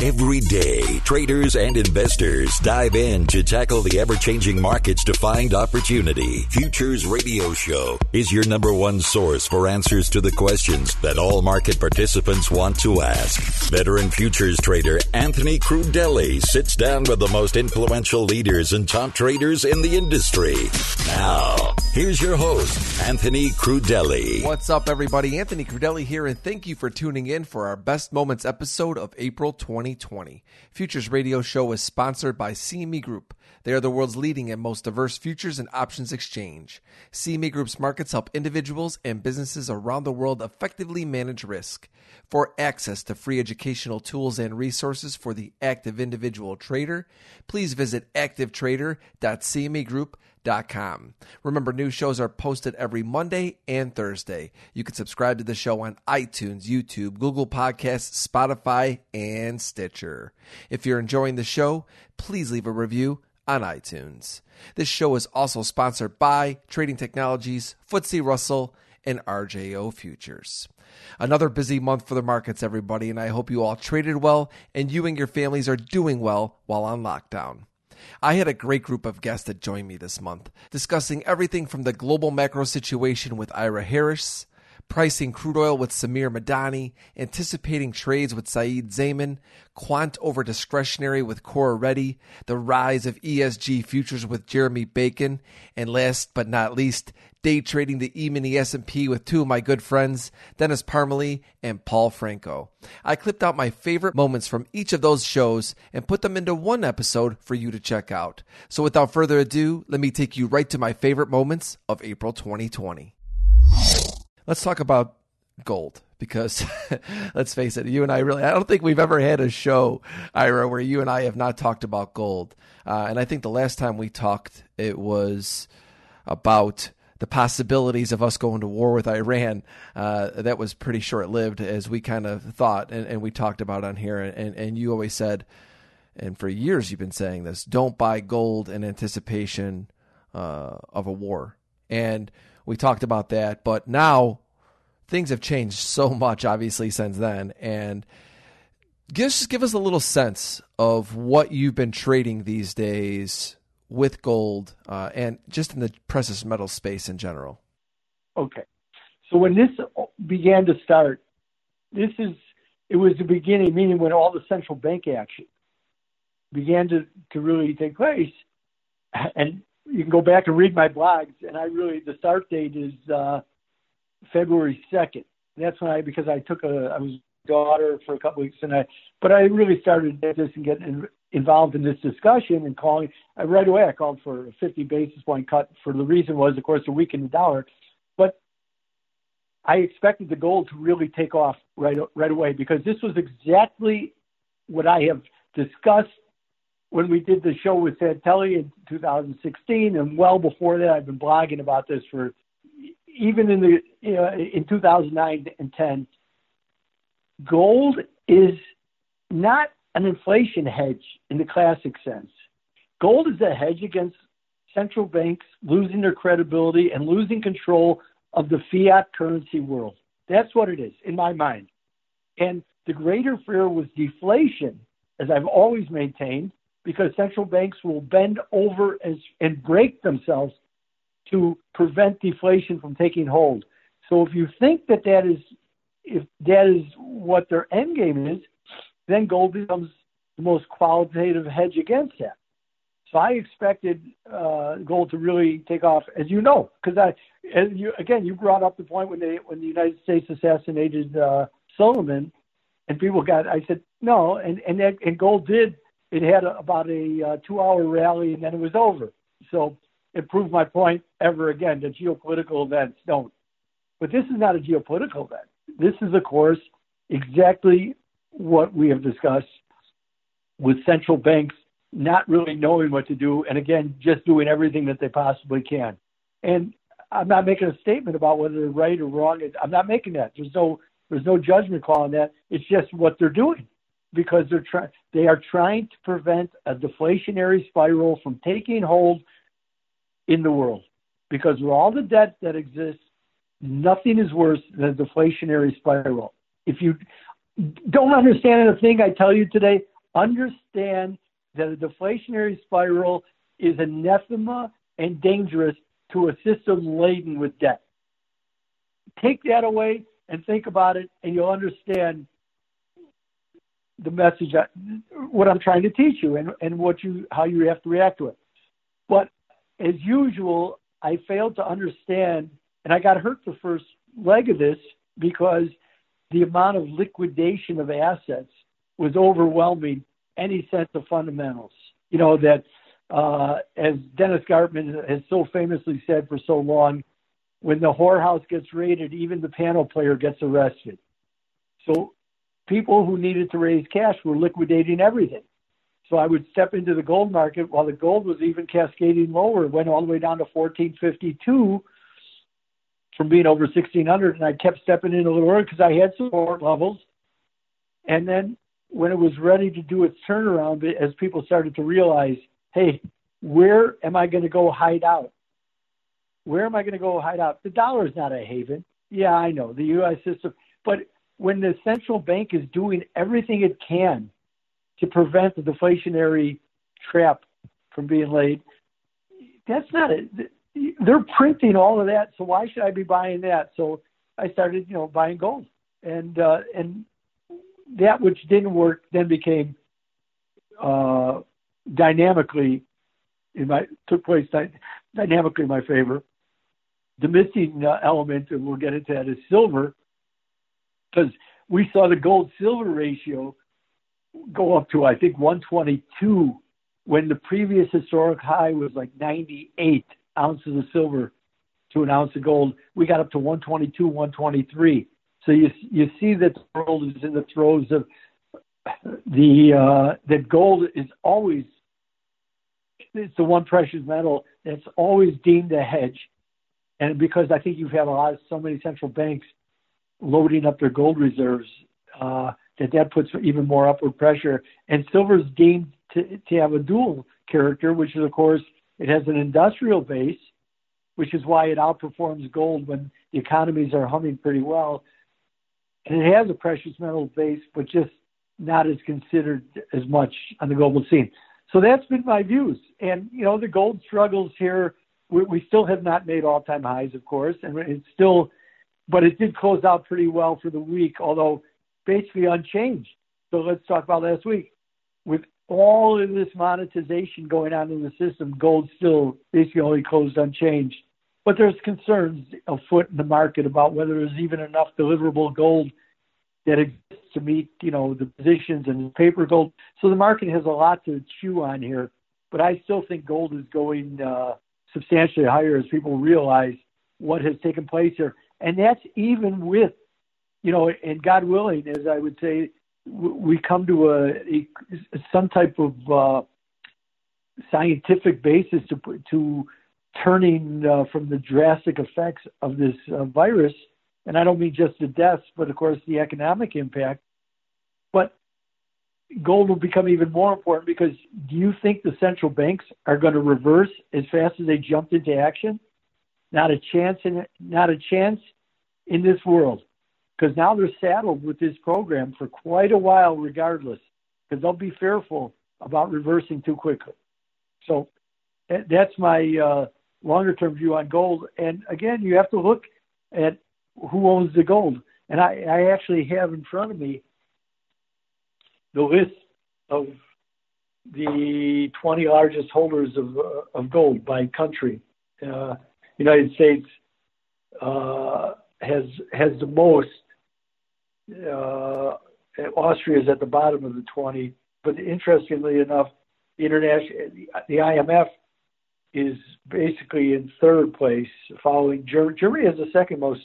Every day, traders and investors dive in to tackle the ever changing markets to find opportunity. Futures Radio Show is your number one source for answers to the questions that all market participants want to ask. Veteran futures trader Anthony Crudele sits down with the most influential leaders and top traders in the industry. Now, here's your host, Anthony Crudele. What's up, everybody? Anthony Crudele here, and thank you for tuning in for our Best Moments episode of April 2020. Futures Radio Show is sponsored by CME Group. They are the world's leading and most diverse futures and options exchange. CME Group's markets help individuals and businesses around the world effectively manage risk. For access to free educational tools and resources for the active individual trader, please visit activetrader.cmegroup.com. Remember, new shows are posted every Monday and Thursday. You can subscribe to the show on iTunes, YouTube, Google Podcasts, Spotify, and Stitcher. If you're enjoying the show, please leave a review on iTunes. This show is also sponsored by Trading Technologies, FTSE Russell, and RJO Futures. Another busy month for the markets, everybody, and I hope you all traded well and you and your families are doing well while on lockdown. I had a great group of guests that joined me this month, discussing everything from the global macro situation with Yra Harris, pricing crude oil with Samir Madani, anticipating trades with Saeed Zaman, quant over discretionary with Kora Reddy, the rise of ESG futures with Jeremie Bacon, and last but not least, day trading the E-mini S&P with two of my good friends, Dennis Parmelee and Paul Franco. I clipped out my favorite moments from each of those shows and put them into one episode for you to check out. So without further ado, let me take you right to my favorite moments of April 2020. Let's talk about gold because let's face it, you and I really, I don't think we've ever had a show, Yra, where you and I have not talked about gold. Uh, and I think the last time we talked, it was about the possibilities of us going to war with Iran. Uh, that was pretty short lived, as we kind of thought, and, and we talked about on here. And, and you always said, and for years you've been saying this don't buy gold in anticipation uh, of a war. And we talked about that, but now things have changed so much, obviously, since then. And just give us a little sense of what you've been trading these days with gold uh, and just in the precious metal space in general? Okay. So when this began to start, this is it was the beginning, meaning when all the central bank action began to, to really take place. And you can go back and read my blogs, and I really the start date is uh, February second. That's when I because I took a I was daughter for a couple weeks, and I but I really started this and getting involved in this discussion and calling uh, right away. I called for a 50 basis point cut. For the reason was, of course, the weakened dollar, but I expected the gold to really take off right right away because this was exactly what I have discussed when we did the show with Santelli in 2016, and well before that, I've been blogging about this for even in the in 2009 and 10. Gold is not an inflation hedge in the classic sense. Gold is a hedge against central banks losing their credibility and losing control of the fiat currency world. That's what it is in my mind. And the greater fear was deflation, as I've always maintained, because central banks will bend over and, and break themselves to prevent deflation from taking hold. So if you think that that is if that is what their end game is, then gold becomes the most qualitative hedge against that. So I expected uh, gold to really take off, as you know, because I, as you again, you brought up the point when they when the United States assassinated uh, and people got. I said no, and and that, and gold did. It had a, about a uh, two-hour rally, and then it was over. So it proved my point ever again that geopolitical events don't. But this is not a geopolitical event. This is, of course, exactly what we have discussed with central banks not really knowing what to do, and again, just doing everything that they possibly can. And I'm not making a statement about whether they're right or wrong. I'm not making that. There's no there's no judgment call on that. It's just what they're doing because they're trying they are trying to prevent a deflationary spiral from taking hold in the world. Because with all the debt that exists, nothing is worse than a deflationary spiral. If you don't understand a thing I tell you today. Understand that a deflationary spiral is anathema and dangerous to a system laden with debt. Take that away and think about it, and you'll understand the message, I, what I'm trying to teach you, and, and what you how you have to react to it. But as usual, I failed to understand, and I got hurt the first leg of this because the amount of liquidation of assets was overwhelming any sense of fundamentals. You know that, uh, as Dennis Gartman has so famously said for so long, when the whorehouse gets raided, even the piano player gets arrested. So people who needed to raise cash were liquidating everything. So I would step into the gold market while the gold was even cascading lower. It went all the way down to 1452 from being over 1600, and I kept stepping in a little early because I had support levels. And then when it was ready to do its turnaround, as people started to realize, hey, where am I going to go hide out? Where am I going to go hide out? The dollar is not a haven. Yeah, I know the U.S. system, but when the central bank is doing everything it can to prevent the deflationary trap from being laid, that's not it. They're printing all of that, so why should I be buying that? So I started, you know, buying gold, and uh, and that which didn't work then became uh, dynamically in my took place dy- dynamically in my favor. The missing uh, element, and we'll get into that, is silver, because we saw the gold silver ratio go up to I think 122 when the previous historic high was like 98 ounces of silver to an ounce of gold. We got up to 122, 123. So you you see that the world is in the throes of the uh, that gold is always it's the one precious metal that's always deemed a hedge, and because I think you've had a lot of so many central banks loading up their gold reserves, uh, that that puts even more upward pressure. And silver is deemed to, to have a dual character, which is, of course, it has an industrial base, which is why it outperforms gold when the economies are humming pretty well. And it has a precious metal base, but just not as considered as much on the global scene. So that's been my views. And, you know, the gold struggles here, we, we still have not made all time highs, of course, and it's still but it did close out pretty well for the week, although basically unchanged. So let's talk about last week. With all of this monetization going on in the system, gold still basically only closed unchanged. But there's concerns afoot in the market about whether there's even enough deliverable gold that exists to meet, you know, the positions and paper gold. So the market has a lot to chew on here. But I still think gold is going uh, substantially higher as people realize what has taken place here and that's even with, you know, and God willing, as I would say, we come to a, a some type of uh, scientific basis to to turning uh, from the drastic effects of this uh, virus, and I don't mean just the deaths, but of course the economic impact. But gold will become even more important because do you think the central banks are going to reverse as fast as they jumped into action? Not a chance in not a chance in this world because now they're saddled with this program for quite a while, regardless, because they'll be fearful about reversing too quickly. So that's my uh, longer term view on gold. And again, you have to look at who owns the gold. And I, I actually have in front of me the list of the 20 largest holders of, uh, of gold by country. Uh, United States uh, has has the most. Uh, Austria is at the bottom of the 20, but interestingly enough, the international the IMF is basically in third place, following Germany. Germany has the second most.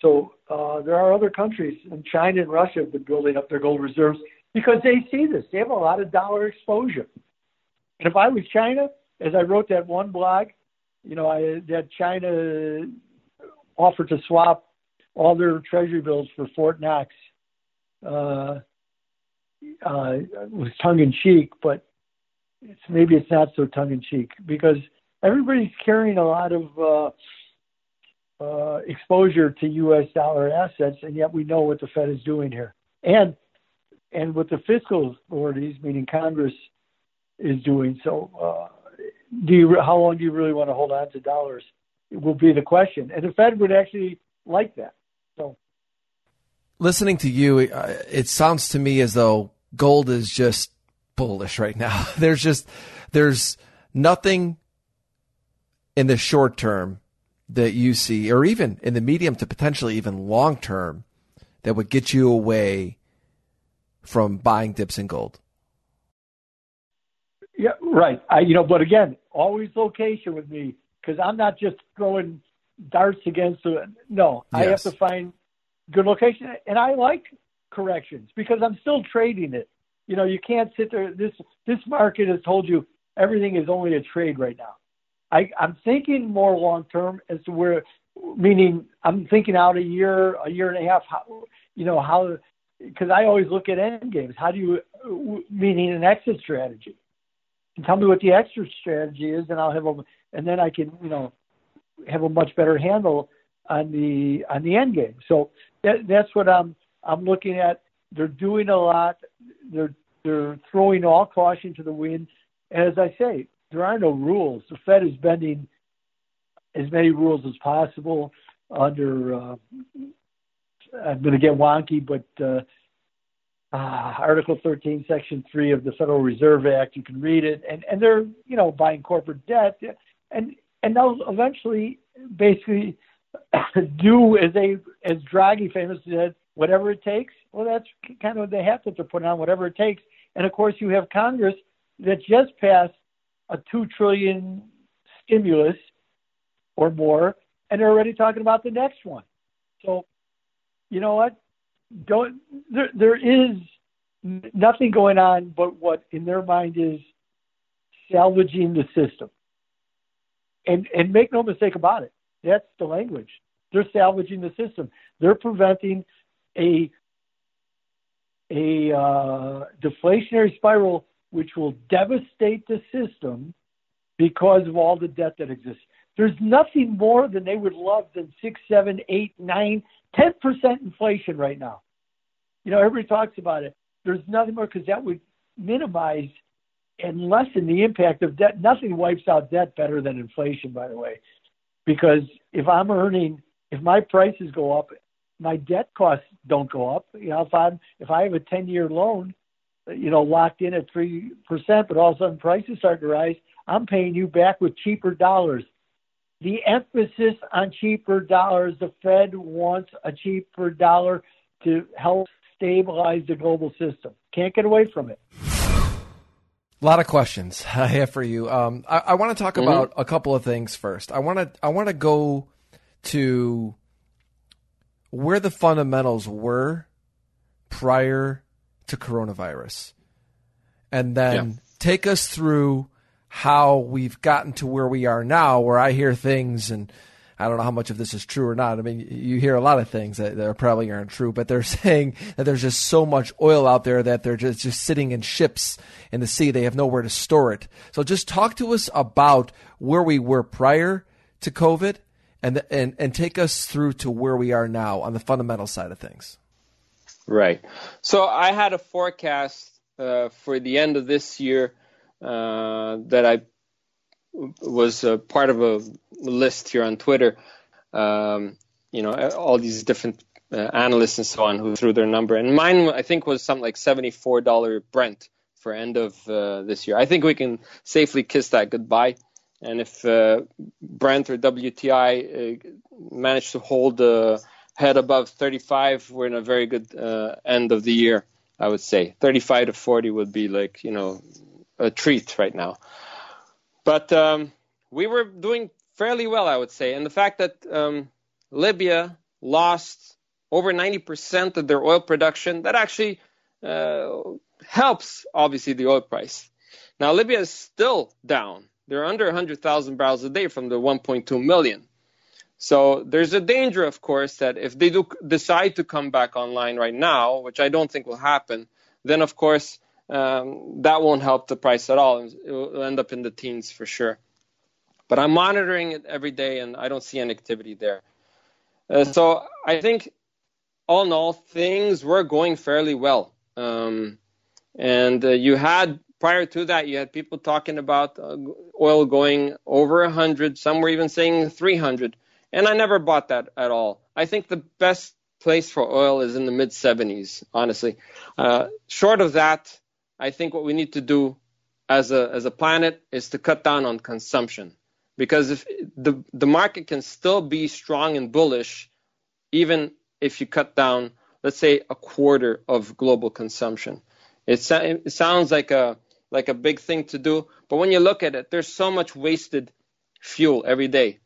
So uh, there are other countries, and China and Russia have been building up their gold reserves because they see this. They have a lot of dollar exposure. And if I was China, as I wrote that one blog, you know, I, that China offered to swap all their treasury bills for Fort Knox. Uh, uh, was tongue in cheek, but it's, maybe it's not so tongue in cheek because everybody's carrying a lot of uh, uh, exposure to U.S. dollar assets, and yet we know what the Fed is doing here. and and what the fiscal authorities, meaning Congress, is doing. So, uh, do you how long do you really want to hold on to dollars? Will be the question, and the Fed would actually like that. So, listening to you, uh, it sounds to me as though gold is just bullish right now. There's just there's nothing in the short term that you see, or even in the medium to potentially even long term, that would get you away from buying dips in gold? Yeah, right. I, you know, but again, always location with me because I'm not just throwing darts against the. No, yes. I have to find good location, and I like corrections because I'm still trading it. You know, you can't sit there. This this market has told you everything is only a trade right now. I, I'm thinking more long term as to where, meaning I'm thinking out a year, a year and a half. How, you know how, because I always look at end games. How do you, meaning an exit strategy? And tell me what the extra strategy is, and I'll have a, and then I can, you know, have a much better handle on the on the end game. So that, that's what I'm I'm looking at. They're doing a lot. They're they're throwing all caution to the wind. As I say, there are no rules. The Fed is bending as many rules as possible under. Uh, I'm going to get wonky, but uh, uh, Article 13, Section 3 of the Federal Reserve Act. You can read it, and and they're you know buying corporate debt, and and they'll eventually basically do as they as Draghi famously said, whatever it takes. Well, that's kind of the hat that they're putting on, whatever it takes. And of course, you have Congress that just passed a two trillion stimulus or more, and they're already talking about the next one. So, you know what? Don't there? There is nothing going on but what in their mind is salvaging the system. And and make no mistake about it, that's the language. They're salvaging the system. They're preventing a a uh, deflationary spiral which will devastate the system because of all the debt that exists. There's nothing more than they would love than six, seven, eight, nine, ten percent inflation right now. You know, everybody talks about it. There's nothing more because that would minimize and lessen the impact of debt. Nothing wipes out debt better than inflation, by the way. Because if I'm earning, if my prices go up, my debt costs don't go up. You know, if I'm if I have a ten year loan, you know, locked in at three percent, but all of a sudden prices start to rise, I'm paying you back with cheaper dollars. The emphasis on cheaper dollars, the Fed wants a cheaper dollar to help stabilize the global system. Can't get away from it. A lot of questions I have for you. Um, I, I want to talk mm-hmm. about a couple of things first. I want to I want to go to where the fundamentals were prior to coronavirus, and then yeah. take us through how we've gotten to where we are now, where I hear things and I don't know how much of this is true or not. I mean, you hear a lot of things that, that probably aren't true, but they're saying that there's just so much oil out there that they're just, just sitting in ships in the sea. They have nowhere to store it. So just talk to us about where we were prior to COVID and, and, and take us through to where we are now on the fundamental side of things. Right. So I had a forecast uh, for the end of this year that I was a part of a list here on Twitter. Um, you know, all these different uh, analysts and so on who threw their number, and mine I think was something like seventy-four dollar Brent for end of uh, this year. I think we can safely kiss that goodbye. And if uh, Brent or WTI uh, manage to hold the head above 35, we're in a very good uh, end of the year. I would say 35 to 40 would be like you know a treat right now. But um, we were doing fairly well, I would say. And the fact that um, Libya lost over 90% of their oil production, that actually uh, helps, obviously, the oil price. Now, Libya is still down. They're under 100,000 barrels a day from the 1.2 million. So there's a danger, of course, that if they do decide to come back online right now, which I don't think will happen, then of course um, that won't help the price at all. It will end up in the teens for sure. But I'm monitoring it every day, and I don't see any activity there. Uh, so I think all in all, things were going fairly well. Um, and uh, you had prior to that, you had people talking about uh, oil going over 100. Some were even saying 300. And I never bought that at all. I think the best place for oil is in the mid 70s, honestly. Uh, short of that, I think what we need to do as a as a planet is to cut down on consumption. Because if the the market can still be strong and bullish even if you cut down let's say a quarter of global consumption. It, it sounds like a like a big thing to do but when you look at it there's so much wasted fuel every day.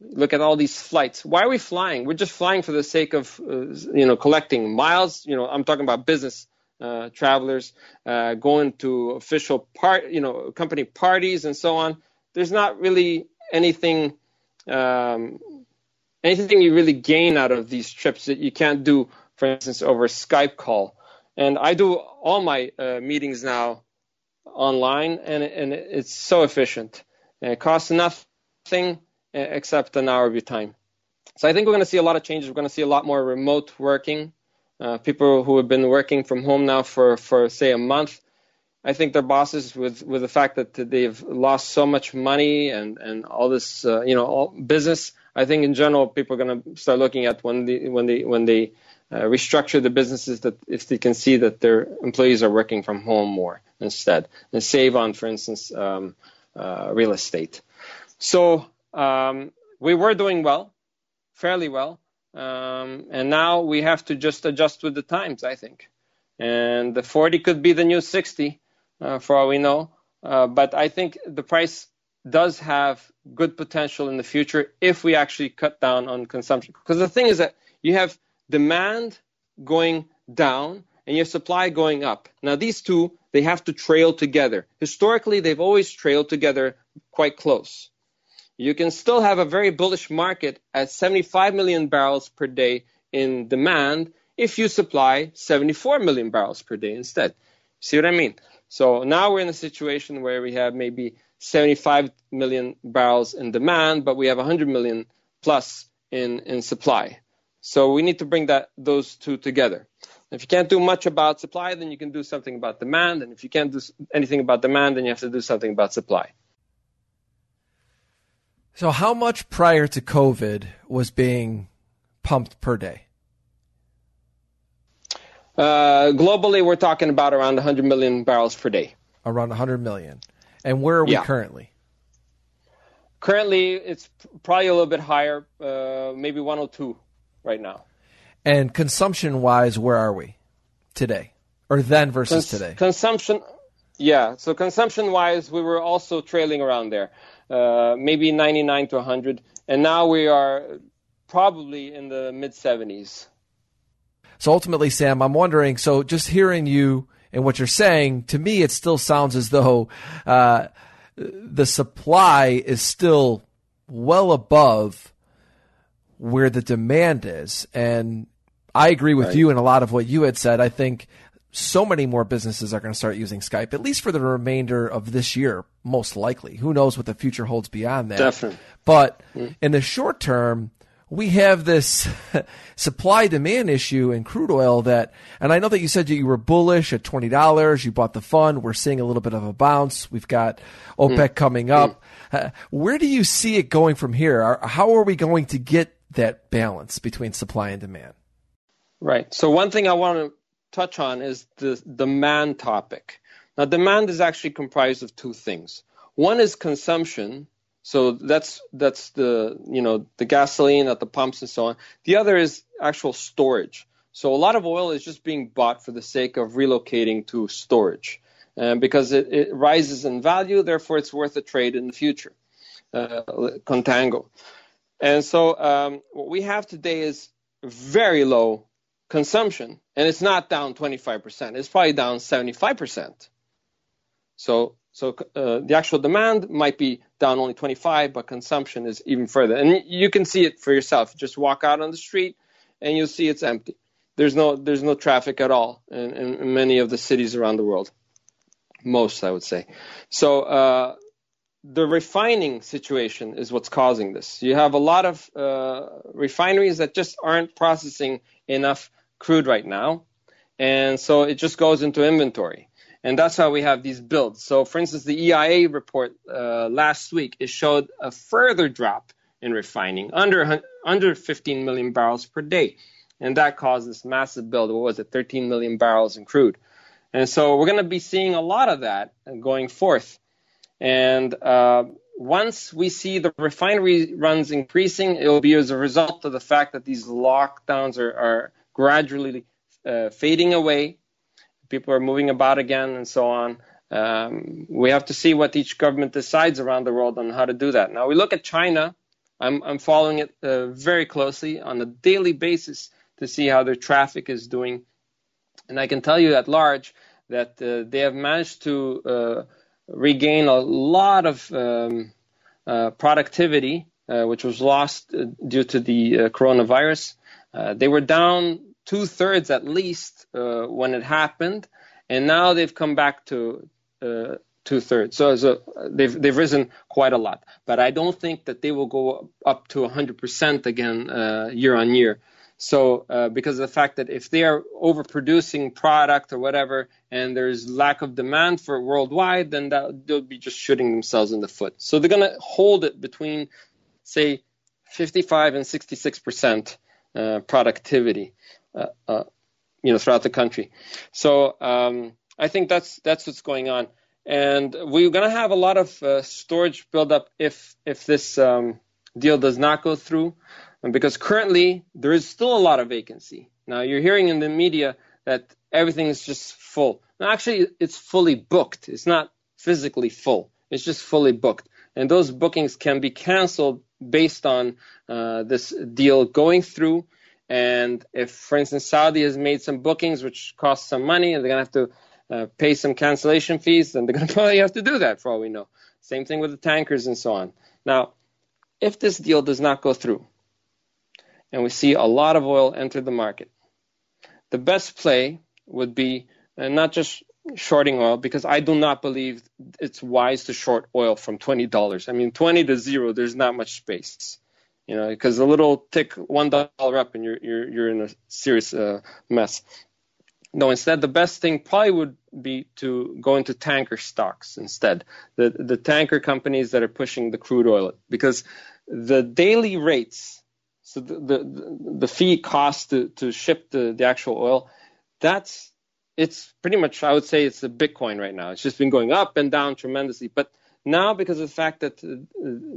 Look at all these flights. Why are we flying? We're just flying for the sake of uh, you know collecting miles. You know i'm talking about business uh, travelers uh, going to official part, you know, company parties and so on. There's not really anything, um, anything you really gain out of these trips that you can't do, for instance, over Skype call. And I do all my uh, meetings now online, and and it's so efficient. And it costs nothing except an hour of your time. So I think we're going to see a lot of changes. We're going to see a lot more remote working. Uh, people who have been working from home now for, for say a month, I think their bosses, with with the fact that they've lost so much money and and all this, uh, you know, all business. I think in general, people are going to start looking at when they when they when they uh, restructure the businesses that if they can see that their employees are working from home more instead and save on, for instance, um, uh, real estate. So um, we were doing well, fairly well. Um, and now we have to just adjust with the times, I think. And the 40 could be the new 60, uh, for all we know. Uh, but I think the price does have good potential in the future if we actually cut down on consumption. Because the thing is that you have demand going down and your supply going up. Now, these two, they have to trail together. Historically, they've always trailed together quite close you can still have a very bullish market at 75 million barrels per day in demand if you supply 74 million barrels per day instead. See what I mean? So now we're in a situation where we have maybe 75 million barrels in demand, but we have 100 million plus in, in supply. So we need to bring that those two together. If you can't do much about supply, then you can do something about demand. And if you can't do anything about demand, then you have to do something about supply. So, how much prior to COVID was being pumped per day? Uh, globally, we're talking about around 100 million barrels per day. Around 100 million. And where are we yeah. currently? Currently, it's probably a little bit higher, uh, maybe 102 right now. And consumption wise, where are we today? Or then versus Cons- today? Consumption, yeah. So, consumption wise, we were also trailing around there. Uh, maybe 99 to 100, and now we are probably in the mid 70s. So ultimately, Sam, I'm wondering. So just hearing you and what you're saying, to me, it still sounds as though uh, the supply is still well above where the demand is, and I agree with right. you in a lot of what you had said. I think so many more businesses are going to start using Skype, at least for the remainder of this year, most likely. Who knows what the future holds beyond that? Definitely. But mm. in the short term, we have this supply demand issue in crude oil that, and I know that you said you were bullish at $20. You bought the fund. We're seeing a little bit of a bounce. We've got OPEC mm. coming up. Mm. Uh, where do you see it going from here? How are we going to get that balance between supply and demand? Right. So one thing I want to touch on is the demand topic. Now, demand is actually comprised of two things. One is consumption, so that's that's the you know the gasoline at the pumps and so on. The other is actual storage. So a lot of oil is just being bought for the sake of relocating to storage, and because it, it rises in value, therefore it's worth a trade in the future. Uh, contango. And so um, what we have today is very low consumption, and it's not down 25%. It's probably down 75%. So, so uh, the actual demand might be down only 25, but consumption is even further. And you can see it for yourself. Just walk out on the street, and you'll see it's empty. There's no there's no traffic at all in, in many of the cities around the world. Most, I would say. So uh, the refining situation is what's causing this. You have a lot of uh, refineries that just aren't processing enough crude right now, and so it just goes into inventory. And that's how we have these builds. So, for instance, the EIA report uh, last week it showed a further drop in refining under under 15 million barrels per day, and that caused this massive build. What was it? 13 million barrels in crude. And so we're going to be seeing a lot of that going forth. And uh, once we see the refinery runs increasing, it will be as a result of the fact that these lockdowns are, are gradually uh, fading away. People are moving about again and so on. Um, we have to see what each government decides around the world on how to do that. Now, we look at China. I'm, I'm following it uh, very closely on a daily basis to see how their traffic is doing. And I can tell you at large that uh, they have managed to uh, regain a lot of um, uh, productivity, uh, which was lost due to the coronavirus. They were down two thirds at least when it happened, and now they've come back to two thirds. So they've they've risen quite a lot, but I don't think that they will go up to 100% again uh, year on year. So uh, because of the fact that if they are overproducing product or whatever, and there's lack of demand for it worldwide, then that, they'll be just shooting themselves in the foot. So they're to hold it between, say, 55 and 66 percent uh, productivity, uh, uh, you know, throughout the country. So um, I think that's that's what's going on and we're going to have a lot of uh, storage buildup if if this um, deal does not go through, because currently there is still a lot of vacancy. Now you're hearing in the media that everything is just full. Now actually, it's fully booked. It's not physically full. It's just fully booked, and those bookings can be canceled based on uh, this deal going through. And if, for instance, Saudi has made some bookings which cost some money, and they're going to have to uh, pay some cancellation fees, then they're going to probably have to do that for all we know. Same thing with the tankers and so on. Now, if this deal does not go through, and we see a lot of oil enter the market, the best play would be uh, not just shorting oil, because I do not believe it's wise to short oil from $20. I mean, 20 to zero, there's not much space. You know, because a little tick one dollar up, and you're you're you're in a serious uh, mess. No, instead, the best thing probably would be to go into tanker stocks instead. The the tanker companies that are pushing the crude oil because the daily rates, so the the, the fee cost to, to ship the, the actual oil, that's it's pretty much I would say it's the Bitcoin right now. It's just been going up and down tremendously, but now because of the fact that uh,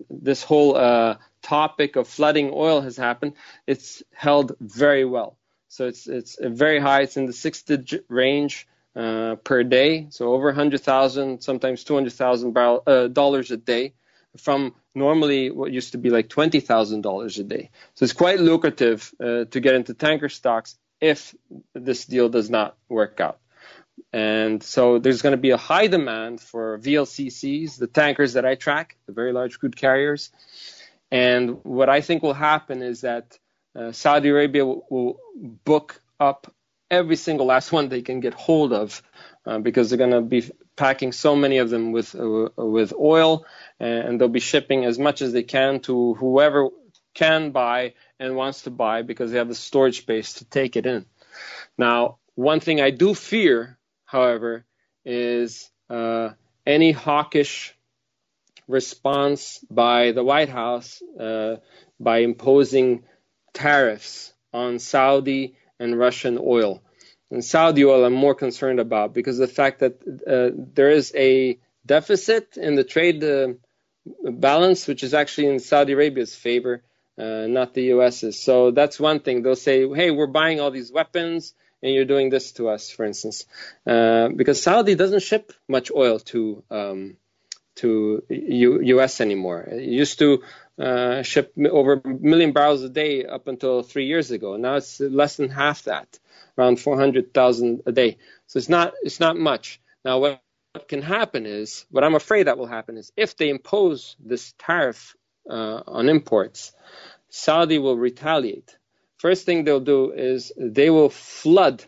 this whole uh, topic of flooding oil has happened, it's held very well. So it's it's very high. It's in the six digit range uh, per day. So over 100,000, sometimes 200,000 uh, dollars a day from normally what used to be like $20,000 a day. So it's quite lucrative uh, to get into tanker stocks if this deal does not work out. And so there's going to be a high demand for VLCCs, the tankers that I track, the very large crude carriers. And what I think will happen is that uh, Saudi Arabia will, will, book up every single last one they can get hold of uh, because they're going to be packing so many of them with uh, with oil and they'll be shipping as much as they can to whoever can buy and wants to buy because they have the storage space to take it in. Now, one thing I do fear, however, is uh, any hawkish response by the White House uh, by imposing tariffs on Saudi and Russian oil. And Saudi oil, I'm more concerned about because the fact that uh, there is a deficit in the trade uh, balance, which is actually in Saudi Arabia's favor, uh, not the US's. So that's one thing. They'll say, hey, we're buying all these weapons and you're doing this to us, for instance. Uh, because Saudi doesn't ship much oil to um, to U- US anymore. It used to uh, ship over a million barrels a day up until three years ago. Now it's less than half that, around 400,000 a day. So it's not it's not much. Now what can happen is what I'm afraid that will happen is if they impose this tariff uh, on imports, Saudi will retaliate. First thing they'll do is they will flood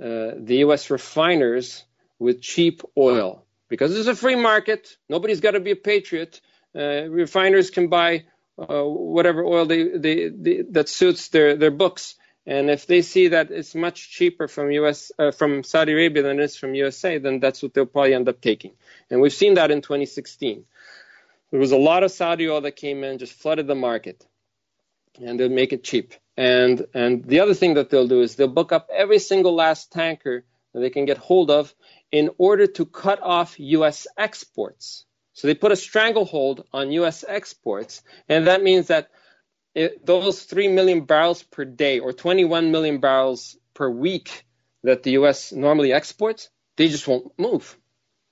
uh, the U.S. refiners with cheap oil because it's a free market. Nobody's got to be a patriot. Uh, refiners can buy uh, whatever oil they, they, they, that suits their, their books. And if they see that it's much cheaper from US uh, from Saudi Arabia than it is from USA, then that's what they'll probably end up taking. And we've seen that in 2016. There was a lot of Saudi oil that came in, just flooded the market, and they'll make it cheap. And and the other thing that they'll do is they'll book up every single last tanker that they can get hold of in order to cut off U.S. exports. So they put a stranglehold on U.S. exports, and that means that it, those 3 million barrels per day or 21 million barrels per week that the U.S. normally exports, they just won't move.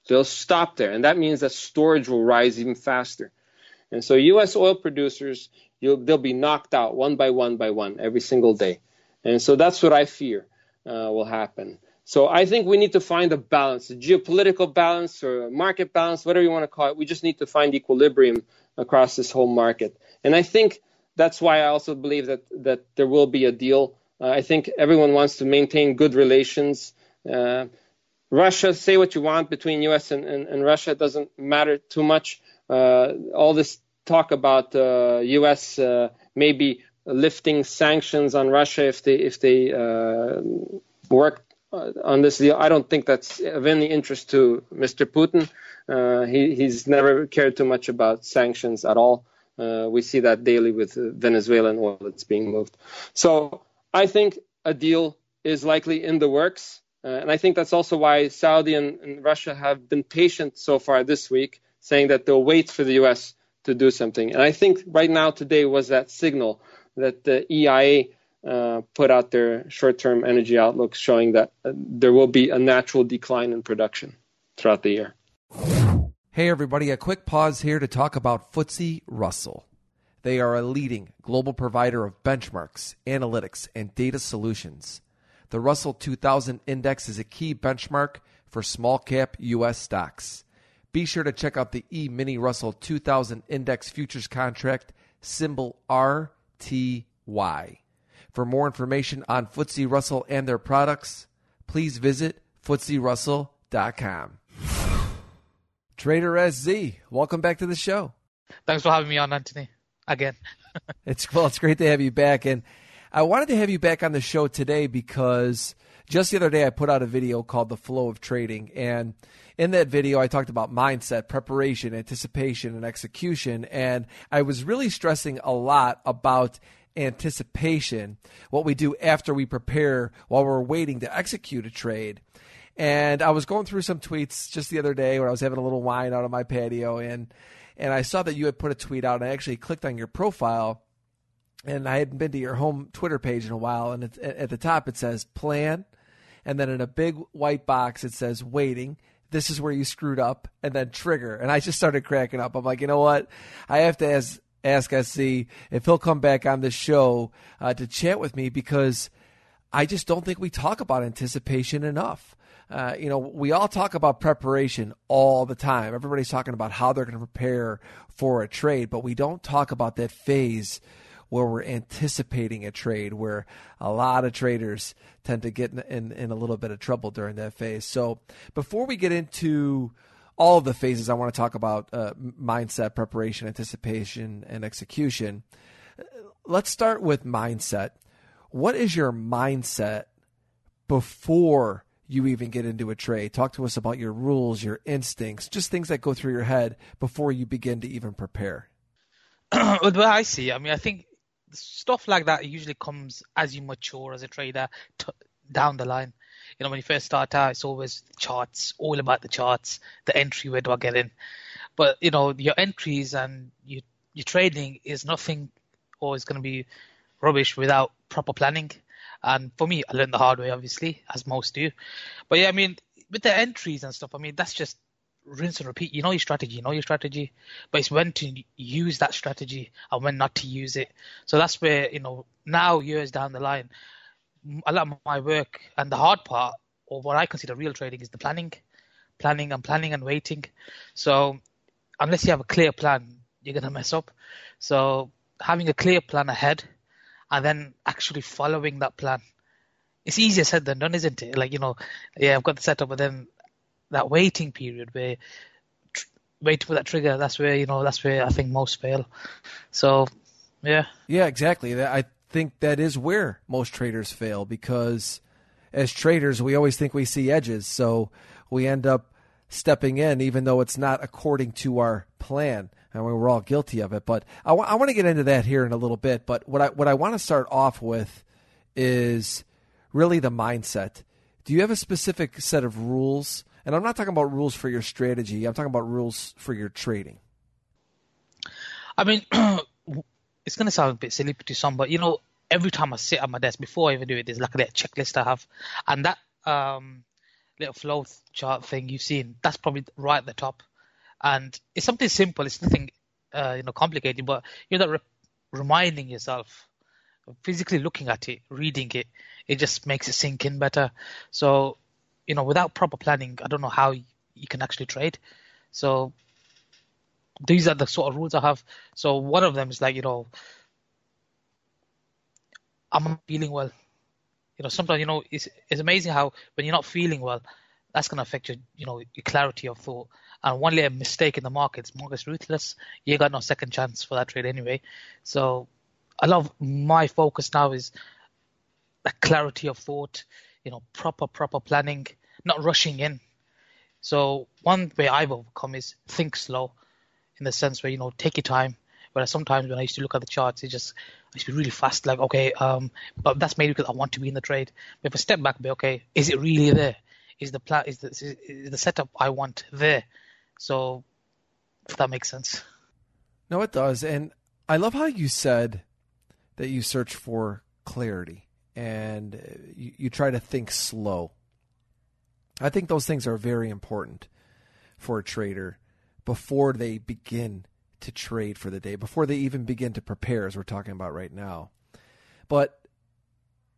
They'll stop there, and that means that storage will rise even faster. And so U.S. oil producers, they'll be knocked out one by one by one every single day. And so that's what I fear uh, will happen. So I think we need to find a balance, a geopolitical balance or market balance, whatever you want to call it. We just need to find equilibrium across this whole market. And I think that's why I also believe that that there will be a deal. Uh, I think everyone wants to maintain good relations. Uh, Russia, say what you want between U.S. and, and, and Russia, it doesn't matter too much. Uh, all this talk about uh, U.S. Uh, maybe lifting sanctions on Russia if they if they uh, work uh, on this deal, I don't think that's of any interest to Mr. Putin. Uh, he, he's never cared too much about sanctions at all. we see that daily with Venezuelan oil that's being moved. So I think a deal is likely in the works. Uh, and I think that's also why Saudi and, and, Russia have been patient so far this week, saying that they'll wait for the U.S. to do something. And I think right now, today, was that signal that the EIA uh, put out their short term energy outlooks showing that uh, there will be a natural decline in production throughout the year. Hey, everybody, a quick pause here to talk about FTSE Russell. They are a leading global provider of benchmarks, analytics, and data solutions. The Russell 2000 Index is a key benchmark for small cap U.S. stocks. Be sure to check out the E Mini Russell 2000 Index Futures Contract, symbol RTY. For more information on FTSE Russell and their products, please visit FTSERussell.com. Trader SZ, welcome back to the show. Thanks for having me on, Anthony, again. it's well, it's great to have you back. And I wanted to have you back on the show today because just the other day I put out a video called The Flow of Trading. And in that video, I talked about mindset, preparation, anticipation, and execution. And I was really stressing a lot about anticipation, what we do after we prepare while we're waiting to execute a trade. And I was going through some tweets just the other day when I was having a little wine out on my patio and and I saw that you had put a tweet out and I actually clicked on your profile and I hadn't been to your home Twitter page in a while. And at the top it says plan, and then in a big white box it says waiting. This is where you screwed up, and then trigger. And I just started cracking up. I'm like, you know what? I have to ask ask SZ if he'll come back on the show uh, to chat with me because I just don't think we talk about anticipation enough. Uh, you know, we all talk about preparation all the time. Everybody's talking about how they're going to prepare for a trade, but we don't talk about that phase where we're anticipating a trade, where a lot of traders tend to get in, in, in a little bit of trouble during that phase. So before we get into all of the phases, I want to talk about uh, mindset, preparation, anticipation, and execution. Let's start with mindset. What is your mindset before you even get into a trade? Talk to us about your rules, your instincts, just things that go through your head before you begin to even prepare. well, I see, I mean, I think stuff like that usually comes as you mature as a trader t- down the line. You know, when you first start out, it's always charts, all about the charts, the entry, where do I get in? But you know, your entries and you, your trading is nothing, or is going to be rubbish without proper planning. And for me, I learned the hard way, obviously, as most do. But yeah, I mean, with the entries and stuff, I mean, that's just rinse and repeat. You know your strategy, you know your strategy, but it's when to use that strategy and when not to use it. So that's where you know now years down the line, a lot of my work and the hard part, or what I consider real trading, is the planning, planning and planning and waiting. So unless you have a clear plan, you're gonna mess up. So having a clear plan ahead, and then actually following that plan. It's easier said than done, isn't it? Like, you know, yeah, I've got the setup, but then that waiting period where tr- waiting for that trigger. That's where you know that's where I think most fail. So yeah, Yeah, exactly. I think that is where most traders fail because as traders, we always think we see edges. So we end up stepping in even though it's not according to our plan. I And we're all guilty of it. But I want to get into that here in a little bit. But what I, what I want to start off with is really the mindset. Do you have a specific set of rules? And I'm not talking about rules for your strategy, I'm talking about rules for your trading. I mean, it's going to sound a bit silly to some, but you know, every time I sit at my desk before I even do it, there's like a checklist I have, and that um, little flow chart thing you've seen, that's probably right at the top, and it's something simple. It's nothing, uh, you know, complicated, but you're that re- reminding yourself, physically looking at it, reading it, it just makes it sink in better. So, you know, without proper planning, I don't know how you can actually trade. So these are the sort of rules I have. So one of them is like, you know, I'm not feeling well. You know, sometimes, you know, it's, it's amazing how when you're not feeling well, that's going to affect your, you know, your clarity of thought. And one little mistake in the markets, market's ruthless. You got no second chance for that trade anyway. So a lot of my focus now is a clarity of thought, you know, proper, proper planning, not rushing in. So one way I've overcome is think slow in the sense where, you know, take your time. Whereas sometimes when I used to look at the charts, it just I used to be really fast, like, okay, um, but that's mainly because I want to be in the trade. But if I step back, be okay, is it really there? Is the plan, is the, is the setup I want there? So, if that makes sense. No, it does. And I love how you said that you search for clarity and you, you try to think slow. I think those things are very important for a trader before they begin to trade for the day, before they even begin to prepare, as we're talking about right now. But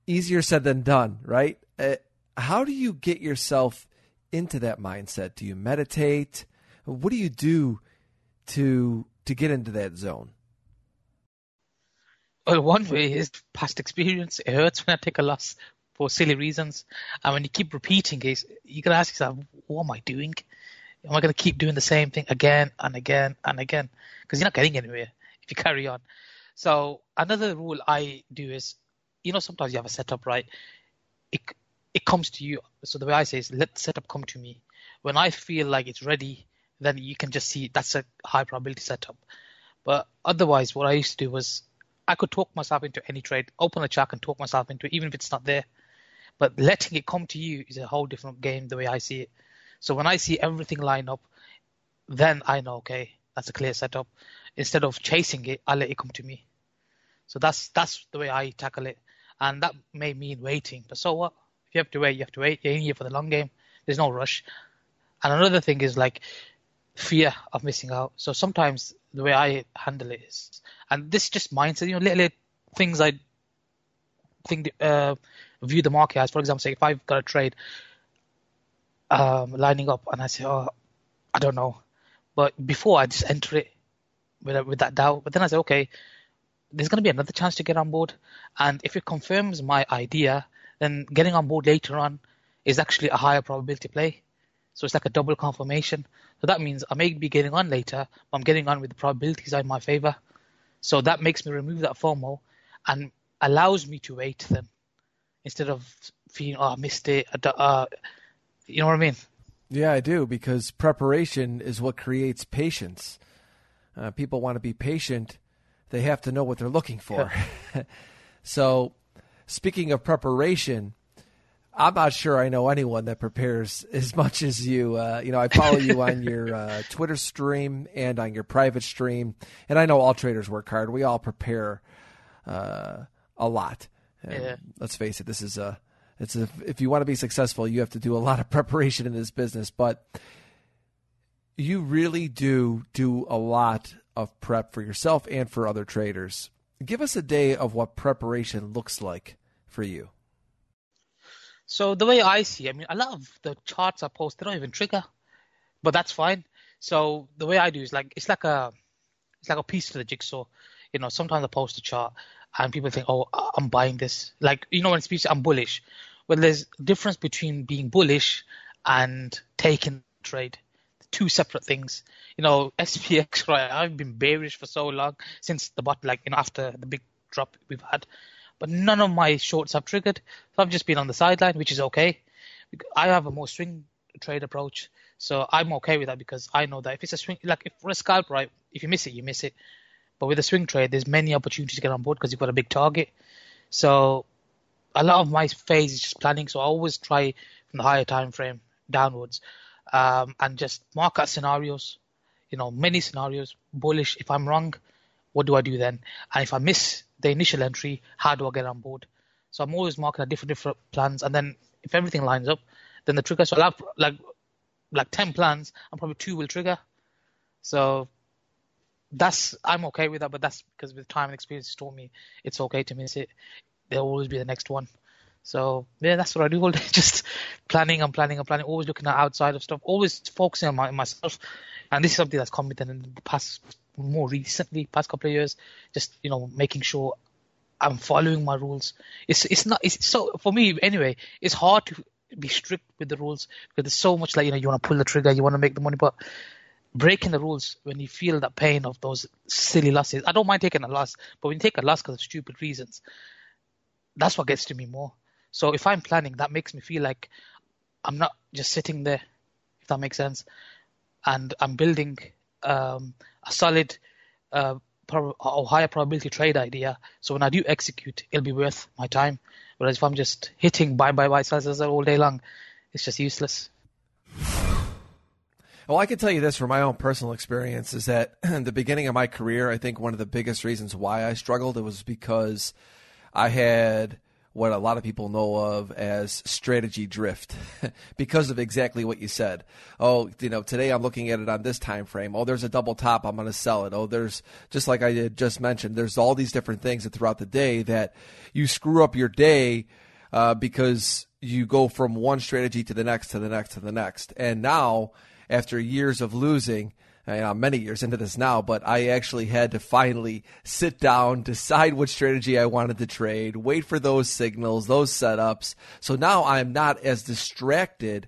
easier said than done, right? Uh, how do you get yourself into that mindset? Do you meditate? What do you do to to get into that zone? Well, one way is past experience. It hurts when I take a loss for silly reasons, and when you keep repeating it, you gotta ask yourself, "What am I doing? Am I to keep doing the same thing again and again and again?" Because you're not getting anywhere if you carry on. So another rule I do is, you know, sometimes you have a setup, right? It it comes to you. So the way I say is, let the setup come to me. When I feel like it's ready, then you can just see that's a high probability setup. But otherwise, what I used to do was I could talk myself into any trade, open a chart and talk myself into it, even if it's not there. But letting it come to you is a whole different game, the way I see it. So when I see everything line up, then I know, okay, that's a clear setup. Instead of chasing it, I let it come to me. So that's that's the way I tackle it, and that may mean waiting. But so what? If you have to wait, you have to wait. You're in here for the long game. There's no rush. And another thing is like fear of missing out. So sometimes the way I handle it is, and this is just mindset. You know, little, little things I think uh, view the market as. For example, say if I've got a trade um, lining up, and I say, oh, I don't know, but before I just enter it with with that doubt. But then I say, okay, there's going to be another chance to get on board, and if it confirms my idea, then getting on board later on is actually a higher probability play. So it's like a double confirmation. So that means I may be getting on later, but I'm getting on with the probabilities in my favor. So that makes me remove that FOMO and allows me to wait then instead of feeling, oh, I missed it. Uh, you know what I mean? Yeah, I do because preparation is what creates patience. Uh, people want to be patient, they have to know what they're looking for. Yeah. so, speaking of preparation, I'm not sure I know anyone that prepares as much as you. Uh, you know, I follow you on your uh, Twitter stream and on your private stream, and I know all traders work hard. We all prepare uh, a lot. And yeah. Let's face it, this is a. It's a, if you want to be successful, you have to do a lot of preparation in this business. But you really do do a lot of prep for yourself and for other traders. Give us a day of what preparation looks like for you. So the way I see, I mean, a lot of the charts I post, they don't even trigger, but that's fine. So the way I do is like it's like a it's like a piece to the jigsaw. You know, sometimes I post a chart and people think, oh, I'm buying this. Like you know, when it's I'm bullish. Well, there's a difference between being bullish and taking trade. Two separate things. You know, SPX, right? I've been bearish for so long since the bot, like you know, after the big drop we've had, but none of my shorts have triggered. So I've just been on the sideline, which is okay. I have a more swing trade approach, so I'm okay with that because I know that if it's a swing, like if for a scalp, right, if you miss it, you miss it. But with a swing trade, there's many opportunities to get on board because you've got a big target. So a lot of my phase is just planning. So I always try from the higher time frame downwards, um, and just mark out scenarios. You know, many scenarios. Bullish. If I'm wrong, what do I do then? And if I miss the initial entry, how do I get on board? So I'm always marking out different different plans, and then if everything lines up, then the trigger. So I'll have like like ten plans, and probably two will trigger. So that's I'm okay with that, but that's because with time and experience, it's taught me it's okay to miss it. There'll always be the next one. So yeah, that's what I do all day. Just planning and planning and planning. Always looking at outside of stuff. Always focusing on my, myself. And this is something that's come within the past, more recently, past couple of years. Just you know, making sure I'm following my rules. It's it's not. It's so for me anyway. It's hard to be strict with the rules because there's so much like you know you want to pull the trigger, you want to make the money, but breaking the rules when you feel that pain of those silly losses. I don't mind taking a loss, but when you take a loss because of stupid reasons, that's what gets to me more. So if I'm planning, that makes me feel like I'm not just sitting there, if that makes sense, and I'm building um, a solid uh, or higher probability trade idea. So when I do execute, it'll be worth my time. Whereas if I'm just hitting buy, buy, buy, sell all day long, it's just useless. Well, I can tell you this from my own personal experience is that in the beginning of my career, I think one of the biggest reasons why I struggled it was because I had what a lot of people know of as strategy drift because of exactly what you said. Oh, you know, today I'm looking at it on this time frame. Oh, there's a double top, I'm going to sell it. Oh, there's just like I just mentioned, there's all these different things that throughout the day that you screw up your day uh, because you go from one strategy to the next to the next to the next. And now after years of losing. Uh, you know, many years into this now, but I actually had to finally sit down, decide what strategy I wanted to trade, wait for those signals, those setups. So now I'm not as distracted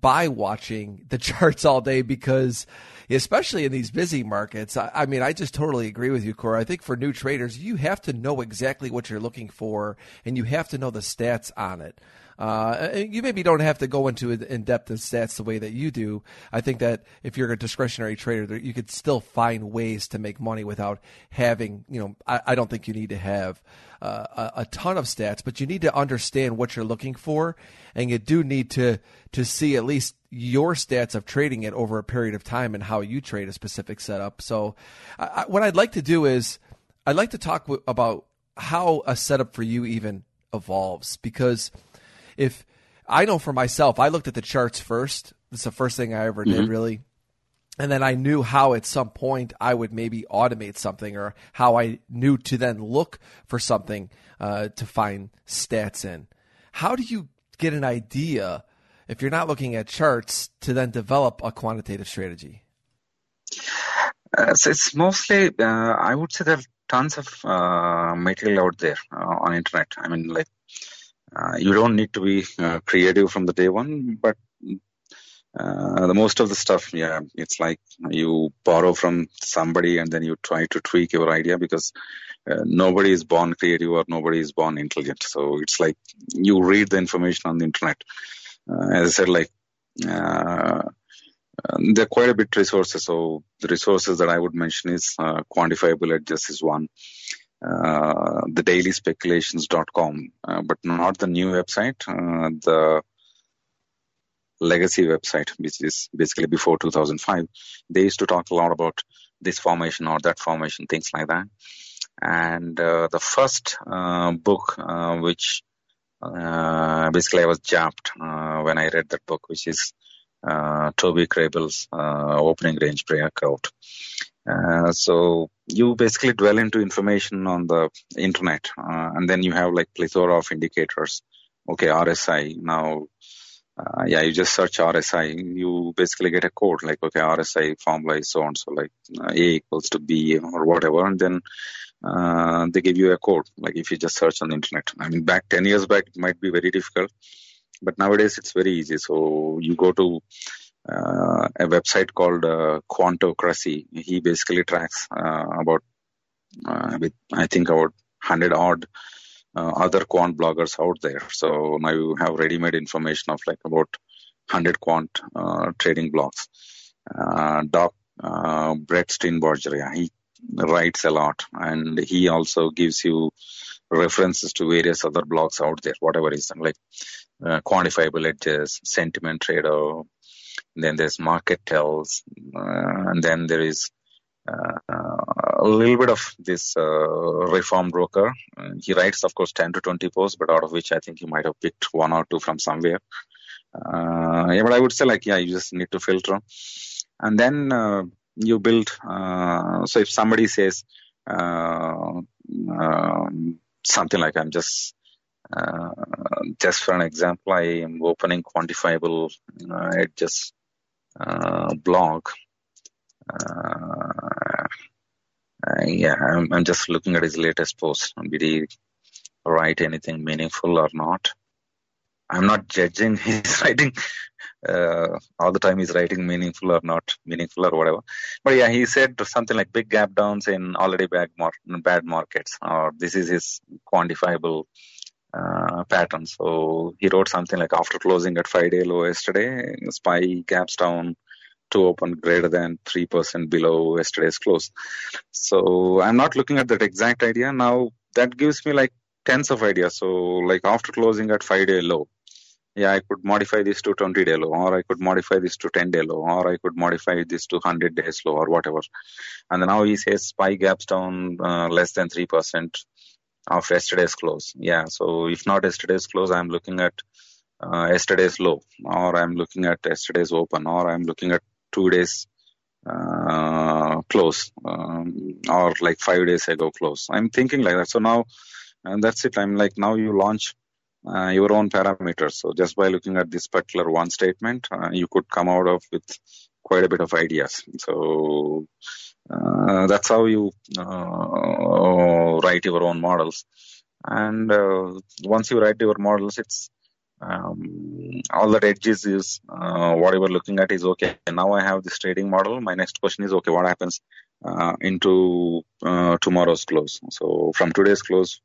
by watching the charts all day because especially in these busy markets. I, I, mean, I just totally agree with you, Kora. I think for new traders, you have to know exactly what you're looking for and you have to know the stats on it. Uh, you maybe don't have to go into in depth and stats the way that you do. I think that if you're a discretionary trader, you could still find ways to make money without having, you know, I, I don't think you need to have uh, a, a, ton of stats, but you need to understand what you're looking for, and you do need to to see at least your stats of trading it over a period of time and how you trade a specific setup. So, I, what I'd like to do is I'd like to talk w- about how a setup for you even evolves because if I know for myself, I looked at the charts first. It's the first thing I ever mm-hmm. did, really. And then I knew how at some point I would maybe automate something or how I knew to then look for something uh, to find stats in. How do you get an idea if you're not looking at charts to then develop a quantitative strategy? Uh, so it's mostly, uh, I would say there are tons of uh, material out there uh, on internet. I mean, like you don't need to be uh, creative from the day one, but uh, the most of the stuff, yeah, it's like you borrow from somebody and then you try to tweak your idea because uh, nobody is born creative or nobody is born intelligent. So it's like you read the information on the internet. Uh, as I said, like uh, there are quite a bit resources. So the resources that I would mention is quantifiable edges is one uh, the dailyspeculations.com, uh, but not the new website, uh, the legacy website, which is basically before 2005. They used to talk a lot about this formation or that formation, things like that. And uh, the first uh, book, uh, which basically I was japped when I read that book, which is Toby Crabel's Opening Range. Uh, so you basically dwell into information on the internet, uh, and then you have like plethora of indicators. Okay, RSI. Now, uh, yeah, you just search RSI. You basically get a code like, okay, RSI formula is so and so, like uh, A equals to B or whatever, and then uh, they give you a code. Like if you just search on the internet. I mean, back ten years back, it might be very difficult. but nowadays it's very easy. So you go to uh, a website called uh, Quantocracy. He basically tracks uh, about, uh, with I think about hundred odd uh, other quant bloggers out there. So now you have ready-made information of like about hundred quant trading blogs. Doc Brett Steenbarger, he writes a lot, and he also gives you references to various other blogs out there, whatever is like uh, quantifiable edges, sentiment trader, then there's market tells, uh, and then there is uh, a little bit of this uh, reformed broker. Uh, he writes, of course, 10 to 20 posts, but out of which I think he might have picked one or two from somewhere. Uh, yeah, but I would say like, yeah, you just need to filter. And then uh, you build, so if somebody says um, something like, I'm just uh, just for an example, I am opening quantifiable uh, edges uh, blog. Uh, yeah, I'm, I'm, just looking at his latest post. Did he write anything meaningful or not? I'm not judging his writing uh, all the time. He's writing meaningful or not meaningful or whatever. But yeah, he said something like big gap downs in already bad, mar- bad markets, or this is his quantifiable uh, pattern. So he wrote something like after closing at five day low yesterday, SPY gaps down to open greater than 3% below yesterday's close. So I'm not looking at that exact idea. Now that gives me like tens of ideas. So like after closing at five day low, yeah, I could modify this to 20 day low, or I could modify this to 10 day low, or I could modify this to 100 days low, or whatever. And now he says SPY gaps down uh, less than 3% of yesterday's close. Yeah, so if not yesterday's close, I'm looking at uh, yesterday's low, or I'm looking at yesterday's open, or I'm looking at two days uh, close, um, or like five days ago close. I'm thinking like that. So now, and that's it. I'm like now you launch uh, your own parameters. So just by looking at this particular one statement, uh, you could come out of with quite a bit of ideas. So that's how you uh, write your own models. And uh, once you write your models, it's um, all that edges is uh, what you were looking at is okay. Now I have this trading model. My next question is okay, what happens uh, into uh, tomorrow's close? So from today's close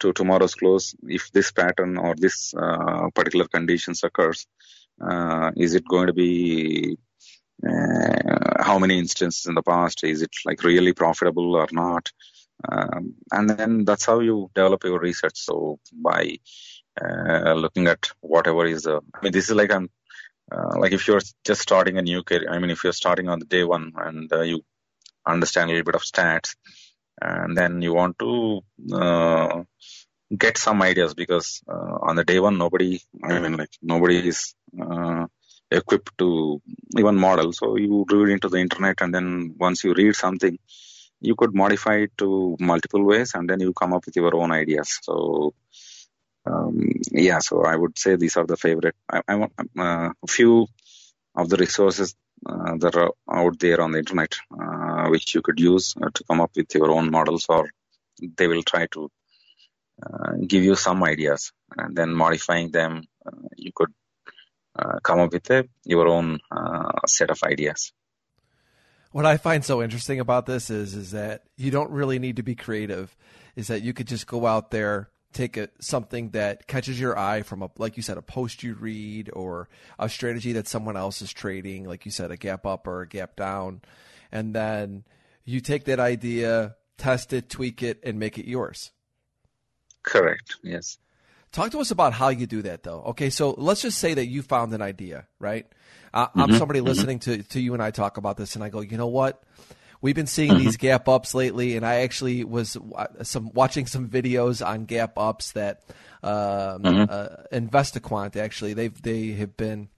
to tomorrow's close, if this pattern or this particular conditions occurs, is it going to be uh, how many instances in the past? Is it like really profitable or not? Um, and then that's how you develop your research. So by uh, looking at whatever is the i mean this is like i'm uh, like if you're just starting a new career i mean if you're starting on the day one and uh, you understand a little bit of stats and then you want to uh, get some ideas because uh, on the day one nobody i mean like nobody is equipped to even model. So you read into the internet, and then once you read something, you could modify it to multiple ways, and then you come up with your own ideas. So um, yeah, so I would say these are the favorite. I, I want uh, a few of the resources uh, that are out there on the internet, uh, which you could use uh, to come up with your own models, or they will try to uh, give you some ideas, and then modifying them, uh, you could come up with a, your own uh, set of ideas. What I find so interesting about this is is that you don't really need to be creative. Is that you could just go out there, take a, something that catches your eye from a like you said a post you read or a strategy that someone else is trading, like you said a gap up or a gap down, and then you take that idea, test it, tweak it, and make it yours. Correct. Yes. Talk to us about how you do that, though. Okay, so let's just say that you found an idea, right? Uh, mm-hmm. I'm somebody mm-hmm. listening to, to you and I talk about this, and I go, you know what? We've been seeing mm-hmm. these gap ups lately, and I actually was some watching some videos on gap ups that um, mm-hmm. uh, InvestiQuant actually they've they have been